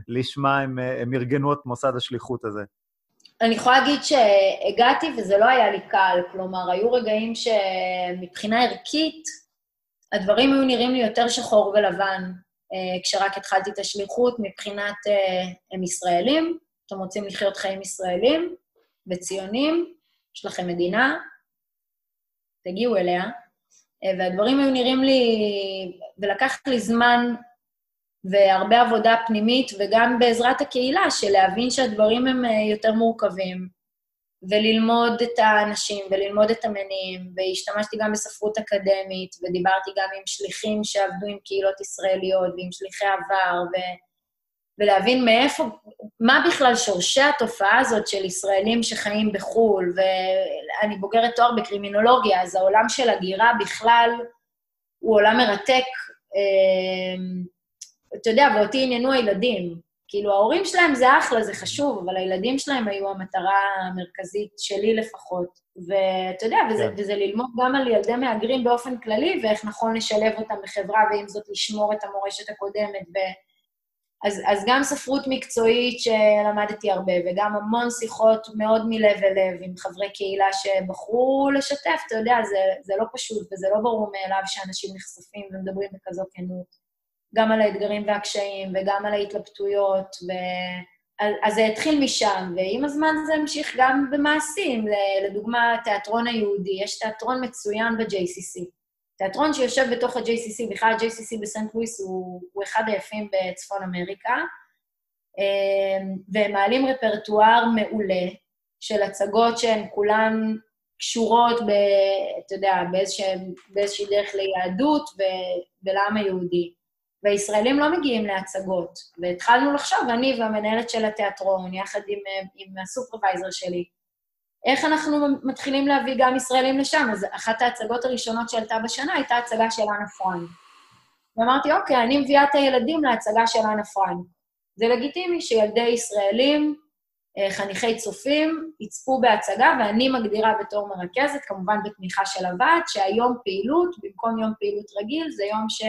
לשמה הם, הם ארגנו את מוסד השליחות הזה? אני יכולה להגיד שהגעתי וזה לא היה לי קל, כלומר, היו רגעים שמבחינה ערכית, הדברים היו נראים לי יותר שחור ולבן אה, כשרק התחלתי את השליחות, מבחינת אה, הם ישראלים, אתם רוצים לחיות חיים ישראלים וציונים, יש לכם מדינה, תגיעו אליה. אה, והדברים היו נראים לי, ולקח לי זמן והרבה עבודה פנימית, וגם בעזרת הקהילה, של להבין שהדברים הם אה, יותר מורכבים, וללמוד את האנשים, וללמוד את המניעים, והשתמשתי גם בספרות אקדמית, ודיברתי גם עם שליחים שעבדו עם קהילות ישראליות, ועם שליחי עבר, ו... ולהבין מאיפה, מה בכלל שורשי התופעה הזאת של ישראלים שחיים בחו"ל, ואני בוגרת תואר בקרימינולוגיה, אז העולם של הגירה בכלל הוא עולם מרתק, אה, אתה יודע, ואותי עניינו הילדים. כאילו, ההורים שלהם זה אחלה, זה חשוב, אבל הילדים שלהם היו המטרה המרכזית שלי לפחות. ואתה יודע, וזה. כן. וזה ללמוד גם על ילדי מהגרים באופן כללי, ואיך נכון לשלב אותם בחברה, ועם זאת לשמור את המורשת הקודמת. ו... אז, אז גם ספרות מקצועית שלמדתי הרבה, וגם המון שיחות מאוד מלב אל לב עם חברי קהילה שבחרו לשתף, אתה יודע, זה, זה לא פשוט וזה לא ברור מאליו שאנשים נחשפים ומדברים בכזו כנות, גם על האתגרים והקשיים וגם על ההתלבטויות, ו... אז זה התחיל משם, ועם הזמן זה המשיך גם במעשים. לדוגמה, התיאטרון היהודי, יש תיאטרון מצוין ב-JCC. תיאטרון שיושב בתוך ה-JCC, בכלל ה-JCC בסנט לואיס הוא, הוא אחד היפים בצפון אמריקה, אמ, והם מעלים רפרטואר מעולה של הצגות שהן כולן קשורות, ב, אתה יודע, באיזשה, באיזושהי דרך ליהדות ולעם היהודי. והישראלים לא מגיעים להצגות. והתחלנו לחשוב, אני והמנהלת של התיאטרון, יחד עם, עם הסופרוויזר שלי, איך אנחנו מתחילים להביא גם ישראלים לשם? אז אחת ההצגות הראשונות שעלתה בשנה הייתה הצגה של אנה פרנק. ואמרתי, אוקיי, אני מביאה את הילדים להצגה של אנה פרנק. זה לגיטימי שילדי ישראלים, אה, חניכי צופים, יצפו בהצגה, ואני מגדירה בתור מרכזת, כמובן בתמיכה של הוועד, שהיום פעילות, במקום יום פעילות רגיל, זה יום ש...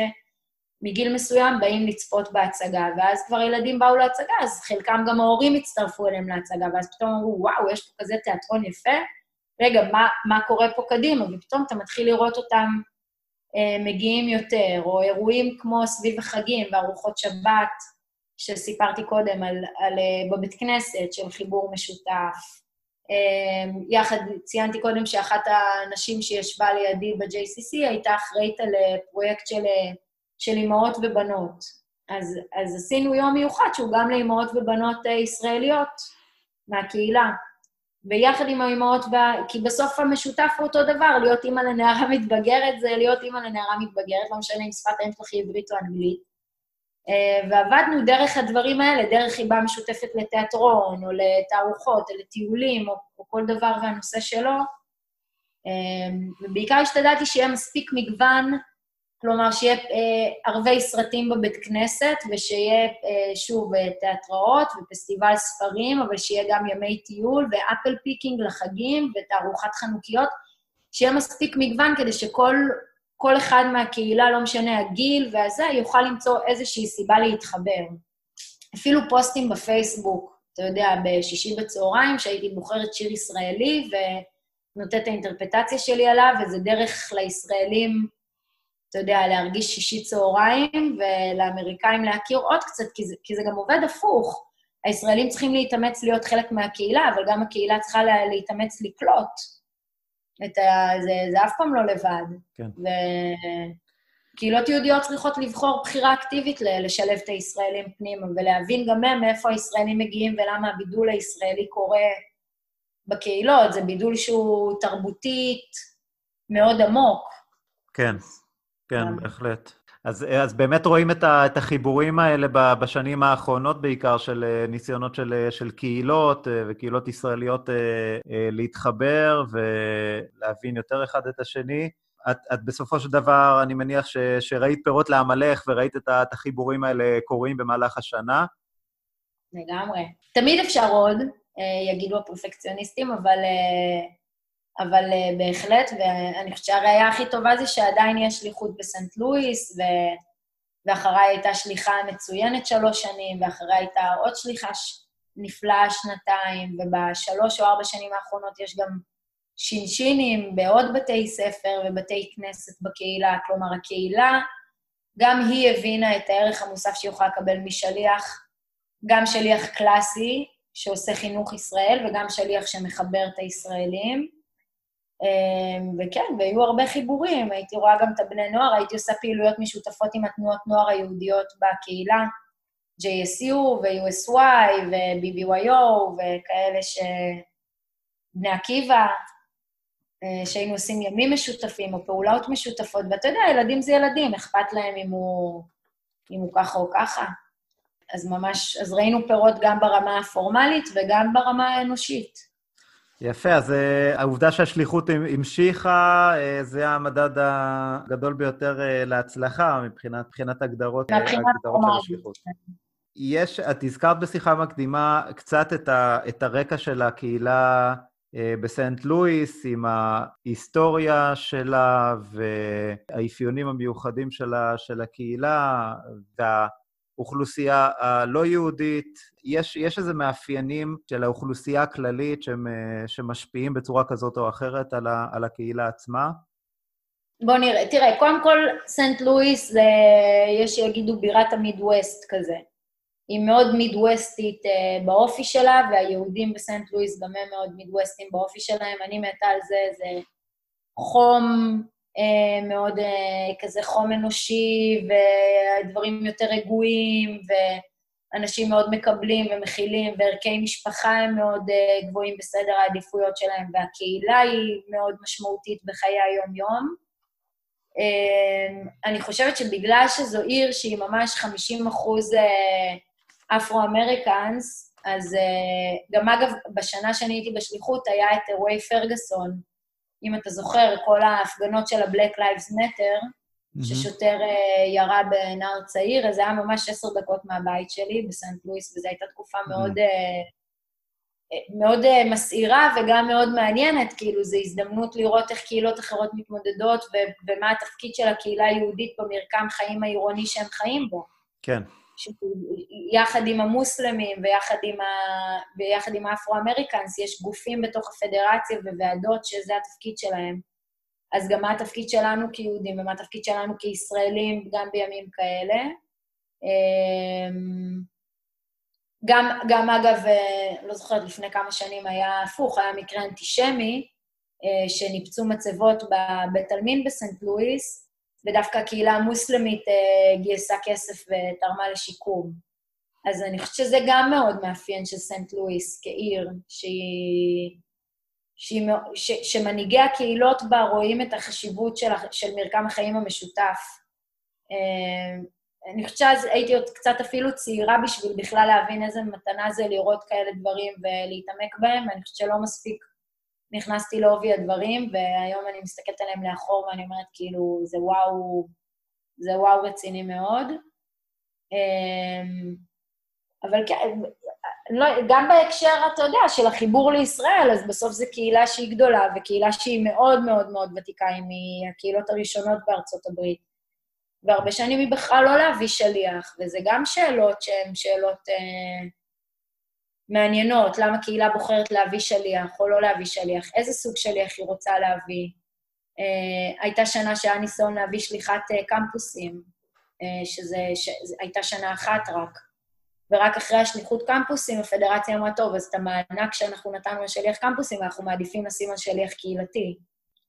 מגיל מסוים באים לצפות בהצגה, ואז כבר ילדים באו להצגה, אז חלקם גם ההורים הצטרפו אליהם להצגה, ואז פתאום אמרו, וואו, יש פה כזה תיאטרון יפה, רגע, מה, מה קורה פה קדימה? ופתאום אתה מתחיל לראות אותם אה, מגיעים יותר, או אירועים כמו סביב החגים וארוחות שבת, שסיפרתי קודם, על, על, אה, בבית כנסת של חיבור משותף. אה, יחד, ציינתי קודם שאחת הנשים שישבה לידי ב-JCC הייתה אחראית על אה, פרויקט של... אה, של אימהות ובנות. אז, אז עשינו יום מיוחד שהוא גם לאימהות ובנות אה, ישראליות מהקהילה. ויחד עם האימהות. כי בסוף המשותף הוא אותו דבר, להיות אימא לנערה מתבגרת זה להיות אימא לנערה מתבגרת, לא משנה אם שפת האם שלך היא עברית או אנגלית. אה, ועבדנו דרך הדברים האלה, דרך חיבה משותפת לתיאטרון, או לתערוכות, או לטיולים, או, או כל דבר והנושא שלו. אה, ובעיקר השתדלתי שיהיה מספיק מגוון כלומר, שיהיה אה, ערבי סרטים בבית כנסת, ושיהיה, אה, שוב, אה, תיאטראות ופסטיבל ספרים, אבל שיהיה גם ימי טיול ו apple picking לחגים ותערוכת חנוכיות, שיהיה מספיק מגוון כדי שכל כל אחד מהקהילה, לא משנה הגיל והזה, יוכל למצוא איזושהי סיבה להתחבר. אפילו פוסטים בפייסבוק, אתה יודע, בשישי בצהריים, שהייתי בוחרת שיר ישראלי ונותנת את האינטרפטציה שלי עליו, וזה דרך לישראלים אתה יודע, להרגיש שישי צהריים, ולאמריקאים להכיר עוד קצת, כי זה, כי זה גם עובד הפוך. הישראלים צריכים להתאמץ להיות חלק מהקהילה, אבל גם הקהילה צריכה לה, להתאמץ לקלוט. את ה... זה, זה אף פעם לא לבד. כן. וקהילות יהודיות צריכות לבחור בחירה אקטיבית לשלב את הישראלים פנימה, ולהבין גם הם מאיפה הישראלים מגיעים ולמה הבידול הישראלי קורה בקהילות. זה בידול שהוא תרבותית מאוד עמוק. כן. כן, בהחלט. אז, אז באמת רואים את, ה, את החיבורים האלה בשנים האחרונות בעיקר, של אה, ניסיונות של, אה, של קהילות אה, וקהילות ישראליות להתחבר ולהבין יותר אחד את השני. את, את בסופו של דבר, אני מניח ש, שראית פירות לעמלך וראית את, את החיבורים האלה קורים במהלך השנה. לגמרי. תמיד אפשר עוד, יגידו הפרפקציוניסטים, אבל אבל uh, בהחלט, ואני חושבת שהראייה הכי טובה זה שעדיין יש שליחות בסנט לואיס, ו... ואחריי הייתה שליחה מצוינת שלוש שנים, ואחריי הייתה עוד שליחה ש... נפלאה שנתיים, ובשלוש או ארבע שנים האחרונות יש גם שינשינים בעוד בתי ספר ובתי כנסת בקהילה. כלומר, הקהילה, גם היא הבינה את הערך המוסף שהיא יכולה לקבל משליח, גם שליח קלאסי, שעושה חינוך ישראל, וגם שליח שמחבר את הישראלים. אמ, וכן, והיו הרבה חיבורים, הייתי רואה גם את הבני נוער, הייתי עושה פעילויות משותפות עם התנועות נוער היהודיות בקהילה, JSU ו-USY ו-BBYO וכאלה ש... בני עקיבא, אה, שהיינו עושים ימים משותפים או פעולות משותפות, ואתה יודע, ילדים זה ילדים, אכפת להם אם הוא, אם הוא ככה או ככה. אז ממש, אז ראינו פירות גם ברמה הפורמלית וגם ברמה האנושית. יפה, אז uh, העובדה שהשליחות המשיכה, uh, זה המדד הגדול ביותר uh, להצלחה מבחינת, מבחינת הגדרות, הגדרות של השליחות. יש, את הזכרת בשיחה מקדימה קצת את, ה, את הרקע של הקהילה בסנט לואיס, עם ההיסטוריה שלה והאפיונים המיוחדים שלה, של הקהילה, וה... האוכלוסייה הלא יהודית? יש, יש איזה מאפיינים של האוכלוסייה הכללית שהם, אה, שמשפיעים בצורה כזאת או אחרת על, ה, על הקהילה עצמה? בוא נראה, תראה, קודם כל, סנט לואיס זה, יש שיגידו בירת המידווסט כזה. היא מאוד מידווסטית uh, באופי שלה, והיהודים בסנט לואיס גם הם מאוד מידווסטים באופי שלהם. אני מתה על זה, זה חום מאוד uh, כזה חום אנושי, ודברים יותר רגועים, ואנשים מאוד מקבלים ומכילים, וערכי משפחה הם מאוד uh, גבוהים בסדר העדיפויות שלהם, והקהילה היא מאוד משמעותית בחיי היום-יום. אני חושבת שבגלל שזו עיר שהיא ממש 50 אחוז... אפרו-אמריקאנס, אז גם אגב, בשנה שאני הייתי בשליחות היה את אירועי פרגוסון, אם אתה זוכר, כל ההפגנות של ה-Black Lives Matter, mm-hmm. ששוטר uh, ירה בנער צעיר, אז זה היה ממש עשר דקות מהבית שלי בסנט לואיס, וזו הייתה תקופה mm-hmm. מאוד, uh, מאוד uh, מסעירה וגם מאוד מעניינת, כאילו, זו הזדמנות לראות איך קהילות אחרות מתמודדות ו- ומה התפקיד של הקהילה היהודית במרקם חיים העירוני שהם חיים בו. כן. יחד עם המוסלמים ויחד עם, ה... עם האפרו-אמריקאנס, יש גופים בתוך הפדרציה וועדות שזה התפקיד שלהם. אז גם מה התפקיד שלנו כיהודים ומה התפקיד שלנו כישראלים גם בימים כאלה. אמ, גם, גם אגב, אה, לא זוכרת, לפני כמה שנים היה הפוך, היה מקרה אנטישמי, אה, שניפצו מצבות בבית עלמין בסנט לואיס, ודווקא הקהילה המוסלמית אה, גייסה כסף ותרמה לשיקום. אז אני חושבת שזה גם מאוד מאפיין של סנט לואיס כעיר, שהיא... ש, שמנהיגי הקהילות בה רואים את החשיבות של, של מרקם החיים המשותף. אה, אני חושבת שאז הייתי עוד קצת אפילו צעירה בשביל בכלל להבין איזה מתנה זה לראות כאלה דברים ולהתעמק בהם, ואני חושבת שלא מספיק נכנסתי לעובי הדברים, והיום אני מסתכלת עליהם לאחור ואני אומרת, כאילו, זה וואו, זה וואו רציני מאוד. אמ, אבל כן, לא, גם בהקשר, אתה יודע, של החיבור לישראל, אז בסוף זו קהילה שהיא גדולה, וקהילה שהיא מאוד מאוד מאוד ותיקה, היא מהקהילות הראשונות בארצות הברית. והרבה שנים היא בכלל לא להביא שליח, וזה גם שאלות שהן שאלות... אה, מעניינות, למה קהילה בוחרת להביא שליח או לא להביא שליח, איזה סוג שליח היא רוצה להביא. Uh, הייתה שנה שהיה ניסיון להביא שליחת uh, קמפוסים, uh, שזה ש, הייתה שנה אחת רק, ורק אחרי השליחות קמפוסים הפדרציה אמרה, טוב, אז את המענק שאנחנו נתנו לשליח קמפוסים, אנחנו מעדיפים לשים על שליח קהילתי.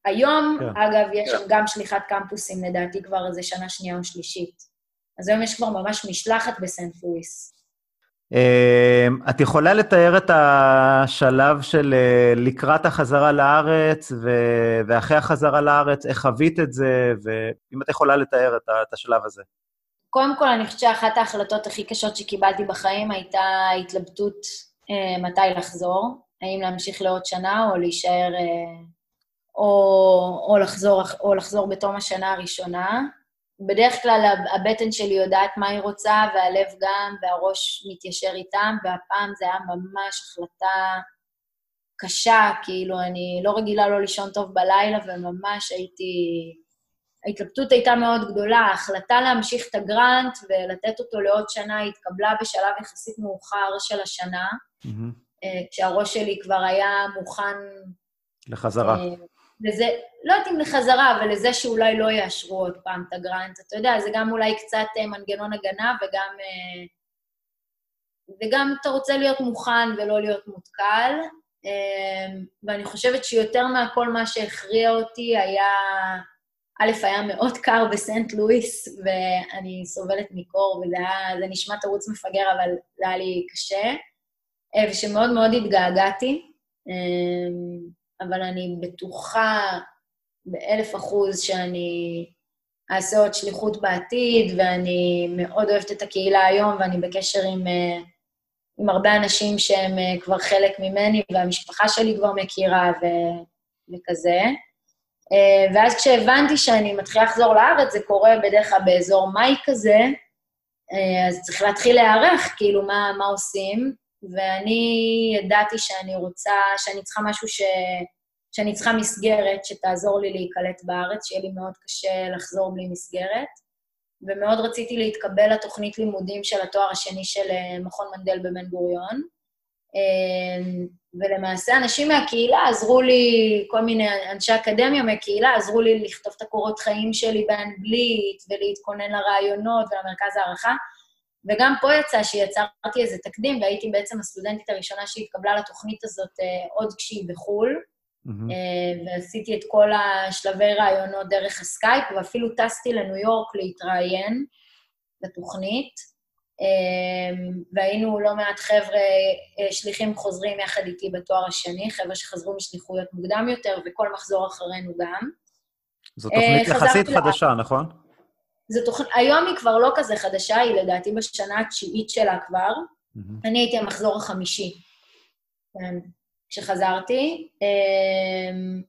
היום, yeah. כן. אגב, יש שם yeah. גם שליחת קמפוסים, לדעתי כבר איזה שנה שנייה או שלישית. אז היום יש כבר ממש משלחת בסנט לואיס. אמ, את יכולה לתאר את השלב של אה, לקראת החזרה לארץ ואחרי החזרה לארץ, איך חווית את זה, ואם את יכולה לתאר את השלב הזה. קודם כל, אני חושבת שאחת ההחלטות הכי קשות שקיבלתי בחיים הייתה התלבטות אה, מתי לחזור, האם להמשיך לעוד שנה או להישאר, אה, או, או, לחזור, או לחזור בתום השנה הראשונה. בדרך כלל הבטן שלי יודעת מה היא רוצה, והלב גם, והראש מתיישר איתם, והפעם זה היה ממש החלטה קשה, כאילו, אני לא רגילה לא לישון טוב בלילה, וממש הייתי... ההתלבטות הייתה מאוד גדולה. ההחלטה להמשיך את הגרנט ולתת אותו לעוד שנה התקבלה בשלב יחסית מאוחר של השנה, mm-hmm. כשהראש שלי כבר היה מוכן... לחזרה. לזה, לא יודעת אם לחזרה, אבל לזה שאולי לא יאשרו עוד פעם את הגרנט. אתה יודע, זה גם אולי קצת אה, מנגנון הגנה וגם... אה, וגם אתה רוצה להיות מוכן ולא להיות מותקל. אה, ואני חושבת שיותר מהכל מה שהכריע אותי היה... א', היה מאוד קר בסנט לואיס, ואני סובלת מקור, וזה היה, זה נשמע תירוץ מפגר, אבל זה היה לי קשה, ושמאוד מאוד התגעגעתי. אבל אני בטוחה באלף אחוז שאני אעשה עוד שליחות בעתיד, ואני מאוד אוהבת את הקהילה היום, ואני בקשר עם, אה, עם הרבה אנשים שהם אה, כבר חלק ממני, והמשפחה שלי כבר מכירה ו, וכזה. אה, ואז כשהבנתי שאני מתחילה לחזור לארץ, זה קורה בדרך כלל באזור מאי כזה, אז צריך להתחיל להיערך, כאילו, מה, מה עושים. ואני ידעתי שאני רוצה, שאני צריכה משהו ש... שאני צריכה מסגרת שתעזור לי להיקלט בארץ, שיהיה לי מאוד קשה לחזור בלי מסגרת. ומאוד רציתי להתקבל לתוכנית לימודים של התואר השני של מכון מנדל בבן גוריון. ולמעשה אנשים מהקהילה עזרו לי, כל מיני אנשי אקדמיה מהקהילה עזרו לי לכתוב את הקורות חיים שלי באנגלית ולהתכונן לרעיונות ולמרכז הערכה. וגם פה יצא שיצרתי איזה תקדים, והייתי בעצם הסטודנטית הראשונה שהתקבלה לתוכנית הזאת אה, עוד כשהיא בחו"ל, mm-hmm. אה, ועשיתי את כל השלבי ראיונות דרך הסקייפ, ואפילו טסתי לניו יורק להתראיין לתוכנית. אמ, והיינו לא מעט חבר'ה, אה, שליחים חוזרים יחד איתי בתואר השני, חבר'ה שחזרו משליחויות מוקדם יותר, וכל מחזור אחרינו גם. זו תוכנית אה, יחסית חדשה, לה... נכון? זו תוכנית, היום היא כבר לא כזה חדשה, היא לדעתי בשנה התשיעית שלה כבר. Mm-hmm. אני הייתי המחזור החמישי, כן, כשחזרתי. אמ,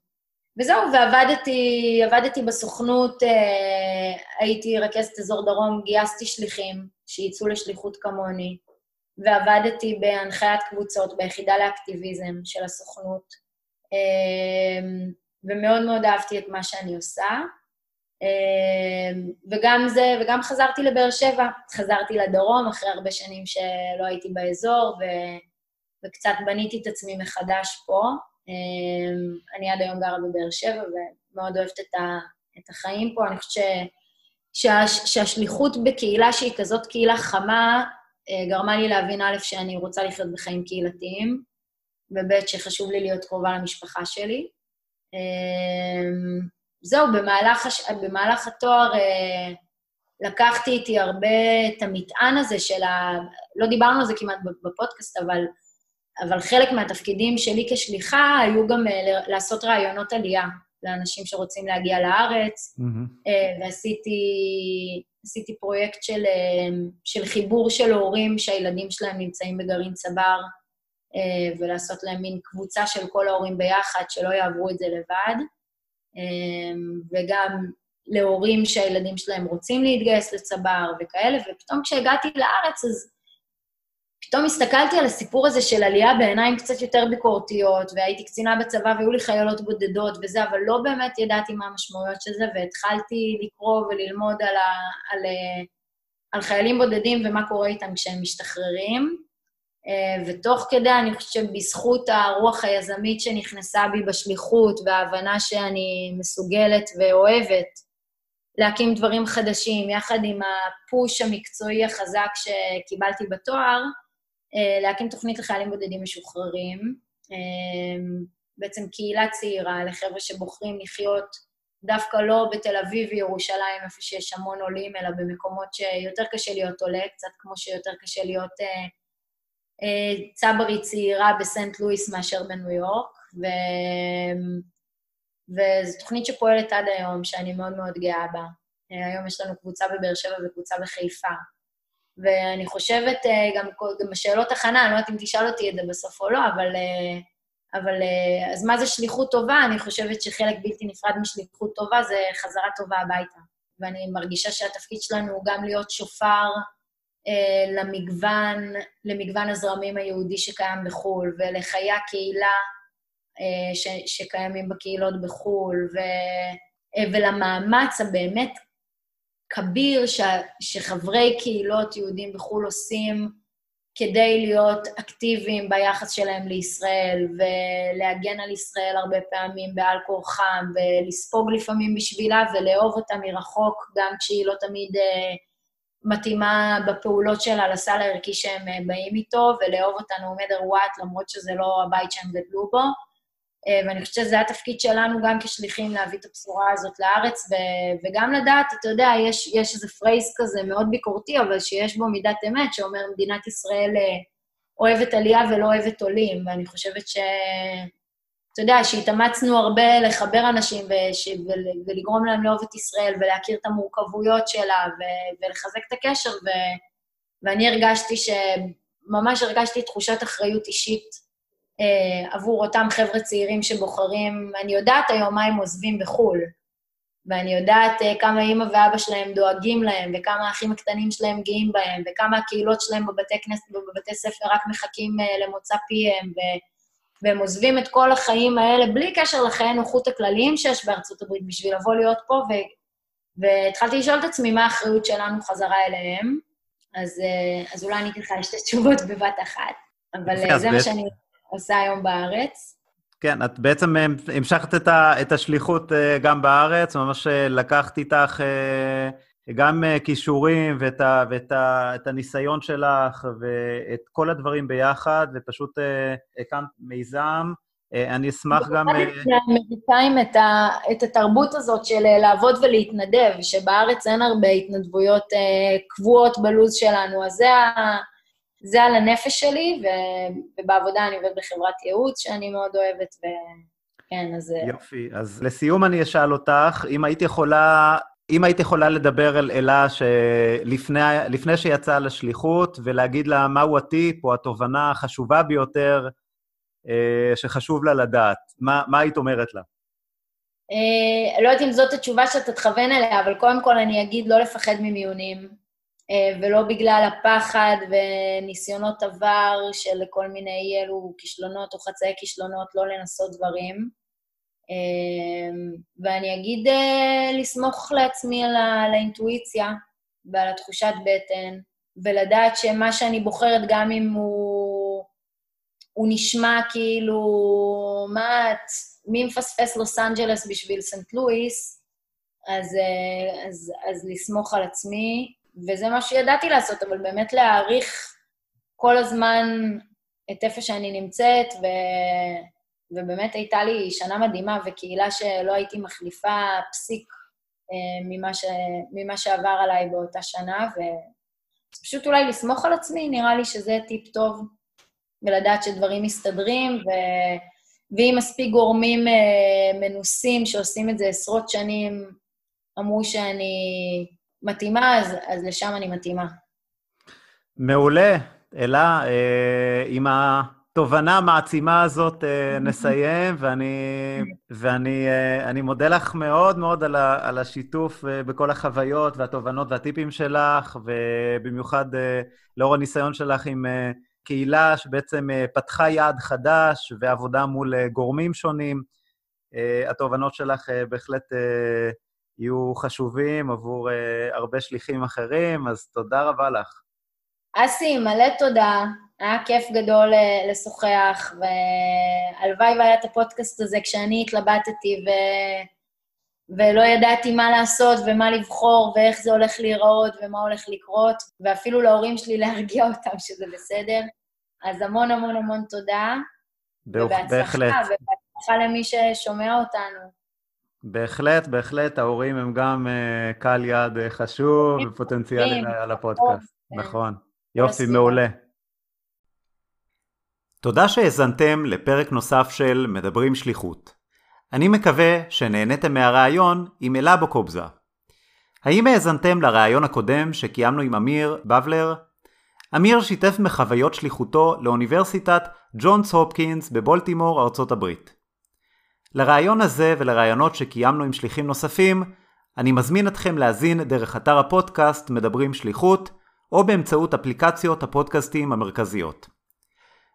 וזהו, ועבדתי עבדתי בסוכנות, אה, הייתי רכזת אזור דרום, גייסתי שליחים שיצאו לשליחות כמוני, ועבדתי בהנחיית קבוצות ביחידה לאקטיביזם של הסוכנות, אה, ומאוד מאוד אהבתי את מה שאני עושה. אה, וגם זה, וגם חזרתי לבאר שבע, חזרתי לדרום אחרי הרבה שנים שלא הייתי באזור, ו, וקצת בניתי את עצמי מחדש פה. אמ, אני עד היום גרה בבאר שבע ומאוד אוהבת את, ה, את החיים פה. אני חושבת ש, שה, שהשליחות בקהילה שהיא כזאת קהילה חמה, אה, גרמה לי להבין, א', שאני רוצה לחיות בחיים קהילתיים, וב', שחשוב לי להיות קרובה למשפחה שלי. זהו, במהלך, הש... במהלך התואר אה, לקחתי איתי הרבה את המטען הזה של ה... לא דיברנו על זה כמעט בפודקאסט, אבל אבל חלק מהתפקידים שלי כשליחה היו גם uh, לעשות רעיונות עלייה לאנשים שרוצים להגיע לארץ, mm-hmm. uh, ועשיתי פרויקט של, uh, של חיבור של הורים שהילדים שלהם נמצאים בגרעין צבר, uh, ולעשות להם מין קבוצה של כל ההורים ביחד, שלא יעברו את זה לבד, וגם להורים שהילדים שלהם רוצים להתגייס לצבר וכאלה, ופתאום כשהגעתי לארץ, אז פתאום הסתכלתי על הסיפור הזה של עלייה בעיניים קצת יותר ביקורתיות, והייתי קצינה בצבא והיו לי חיילות בודדות וזה, אבל לא באמת ידעתי מה המשמעויות של זה, והתחלתי לקרוא וללמוד על, ה, על, על חיילים בודדים ומה קורה איתם כשהם משתחררים. אה, ותוך כדי, אני חושבת שבזכות הרוח היזמית שנכנסה בי בשליחות וההבנה שאני מסוגלת ואוהבת להקים דברים חדשים, יחד עם הפוש המקצועי החזק שקיבלתי בתואר, אה, להקים תוכנית לחיילים בודדים משוחררים, אה, בעצם קהילה צעירה לחבר'ה שבוחרים לחיות דווקא לא בתל אביב וירושלים, איפה שיש המון עולים, אלא במקומות שיותר קשה להיות עולה, קצת כמו שיותר קשה להיות צברי צעירה בסנט לואיס מאשר בניו יורק, ו... וזו תוכנית שפועלת עד היום, שאני מאוד מאוד גאה בה. היום יש לנו קבוצה בבאר שבע וקבוצה בחיפה. ואני חושבת, אה, גם, גם בשאלות הכנה, אני לא יודעת אם תשאל אותי את זה בסוף או לא, אבל, אה, אבל אה, אז מה זה שליחות טובה? אני חושבת שחלק בלתי נפרד משליחות טובה זה חזרה טובה הביתה. ואני מרגישה שהתפקיד שלנו הוא גם להיות שופר למגוון, למגוון הזרמים היהודי שקיים בחו"ל, ולחיי הקהילה אה, ש, שקיימים בקהילות בחו"ל, ו, אה, ולמאמץ הבאמת כביר ש, שחברי קהילות יהודים בחו"ל עושים כדי להיות אקטיביים ביחס שלהם לישראל, ולהגן על ישראל הרבה פעמים בעל כורחם, ולספוג לפעמים בשבילה ולאהוב אותה מרחוק, גם כשהיא לא תמיד uh, מתאימה בפעולות שלה לסל הערכי שהם uh, באים איתו, ולאהוב no matter what, למרות שזה לא הבית שהם גדלו בו. אה, ואני חושבת שזה התפקיד שלנו גם כשליחים להביא את הבשורה הזאת לארץ, ו- וגם לדעת, אתה יודע, יש, יש איזה פרייס כזה מאוד ביקורתי, אבל שיש בו מידת אמת, שאומר, מדינת ישראל אה, אוהבת עלייה ולא אוהבת עולים, ואני חושבת ש... אתה יודע, שהתאמצנו הרבה לחבר אנשים וש... ול... ולגרום להם לאהוב את ישראל ולהכיר את המורכבויות שלה ו... ולחזק את הקשר, ו... ואני הרגשתי ש... ממש הרגשתי תחושת אחריות אישית אה, עבור אותם חבר'ה צעירים שבוחרים, אני יודעת היום מה הם עוזבים בחו"ל, ואני יודעת אה, כמה אימא ואבא שלהם דואגים להם, וכמה האחים הקטנים שלהם גאים בהם, וכמה הקהילות שלהם בבתי כנסת ובבתי ספר רק מחכים אה, למוצא פיהם, ו... והם עוזבים את כל החיים האלה בלי קשר לחיי נוחות הכלליים שיש בארצות הברית בשביל לבוא להיות פה, ו... והתחלתי לשאול את עצמי מה האחריות שלנו חזרה אליהם, אז, אז אולי אני אתן לך שתי תשובות *laughs* בבת אחת, אבל זה מה שאני עושה היום בארץ. כן, את בעצם המשכת את, ה, את השליחות גם בארץ, ממש לקחת איתך גם כישורים ואת, ה, ואת ה, את הניסיון שלך ואת כל הדברים ביחד, ופשוט הקמת מיזם. אני אשמח גם... אני האמריקאים את, את התרבות הזאת של לעבוד ולהתנדב, שבארץ אין הרבה התנדבויות קבועות בלו"ז שלנו, אז זה, ה, זה על הנפש שלי, ובעבודה אני עובדת בחברת ייעוץ שאני מאוד אוהבת, וכן, אז... יופי. אז לסיום אני אשאל אותך, אם היית יכולה אם היית יכולה לדבר אל אלה שלפני שיצאה לשליחות ולהגיד לה מהו הטיפ או התובנה החשובה ביותר אה, שחשוב לה לדעת, מה, מה היית אומרת לה? אה, לא יודעת אם זאת התשובה שאתה תכוון אליה, אבל קודם כל אני אגיד לא לפחד ממיונים, אה, ולא בגלל הפחד וניסיונות עבר של כל מיני אלו כישלונות או חצאי כישלונות, לא לנסות דברים. אמ, ואני אגיד אה, לסמוך לעצמי על, האינטואיציה ועל התחושת בטן, ולדעת שמה שאני בוחרת, גם אם הוא, הוא נשמע כאילו, מה את, מי מפספס לוס אנג'לס בשביל סנט לואיס, אז, אה, אז, אז לסמוך על עצמי, וזה מה שידעתי לעשות, אבל באמת להעריך כל הזמן את איפה שאני נמצאת, ו... ובאמת הייתה לי שנה מדהימה וקהילה שלא הייתי מחליפה פסיק אה, ממה, ש... ממה שעבר עליי באותה שנה, ופשוט אולי לסמוך על עצמי, נראה לי שזה טיפ טוב, ולדעת שדברים מסתדרים, ו... ואם מספיק גורמים אה, מנוסים שעושים את זה עשרות שנים, אמרו שאני מתאימה, אז, אז לשם אני מתאימה. מעולה. אלה, אה, עם ה... התובנה המעצימה הזאת אה, *laughs* נסיים, ואני, ואני אה, מודה לך מאוד מאוד על, ה, על השיתוף אה, בכל החוויות והתובנות והטיפים שלך, ובמיוחד לאור הניסיון שלך עם קהילה שבעצם פתחה יעד חדש ועבודה מול גורמים שונים. התובנות שלך בהחלט יהיו חשובים עבור הרבה שליחים אחרים, אז תודה רבה לך. אסי, מלא תודה. היה כיף גדול אה, לשוחח, והלוואי והיה את הפודקאסט הזה כשאני התלבטתי ו... ולא ידעתי מה לעשות ומה לבחור ואיך זה הולך להיראות ומה הולך לקרות, ואפילו להורים שלי *laughs* להרגיע אותם שזה בסדר. אז המון המון המון תודה. בהחלט. ובהצלחה למי ששומע אותנו. בהחלט, בהחלט, ההורים הם גם uh, קהל יעד uh, חשוב ופוטנציאלי על הפודקאסט. כן. נכון. יופי, מעולה. תודה שהאזנתם לפרק נוסף של מדברים שליחות. אני מקווה שנהניתם מהרעיון עם אלה בוקובזה. האם האזנתם לרעיון הקודם שקיימנו עם אמיר בבלר? אמיר שיתף מחוויות שליחותו לאוניברסיטת ג'ונס הופקינס בבולטימור, ארצות הברית. לרעיון הזה ולרעיונות שקיימנו עם שליחים נוספים, אני מזמין אתכם להאזין דרך אתר הפודקאסט מדברים שליחות, או באמצעות אפליקציות הפודקאסטים המרכזיות.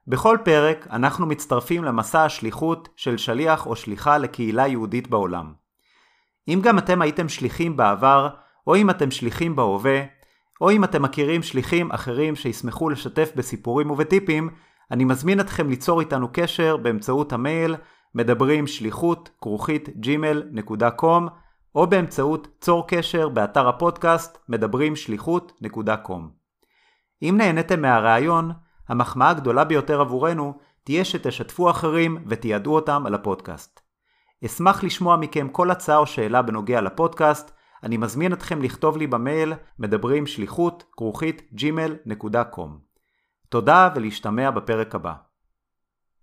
בכל פרק אנחנו מצטרפים למסע השליחות של שליח או שליחה לקהילה יהודית בעולם. אם גם אתם הייתם שליחים בעבר, או אם אתם שליחים בהווה, או אם אתם מכירים שליחים אחרים שישמחו לשתף בסיפורים ובטיפים, אני מזמין אתכם ליצור איתנו קשר באמצעות המייל מדברים שליחות כרוכית gmail.com או באמצעות צור קשר באתר הפודקאסט מדברים שליחות.com. אם נהניתם מהרעיון, המחמאה הגדולה ביותר עבורנו תהיה שתשתפו אחרים ותיעדו אותם על הפודקאסט. אשמח לשמוע מכם כל הצעה או שאלה בנוגע לפודקאסט, אני מזמין אתכם לכתוב לי במייל מדברים שליחות כרוכית gmail.com. תודה ולהשתמע בפרק הבא.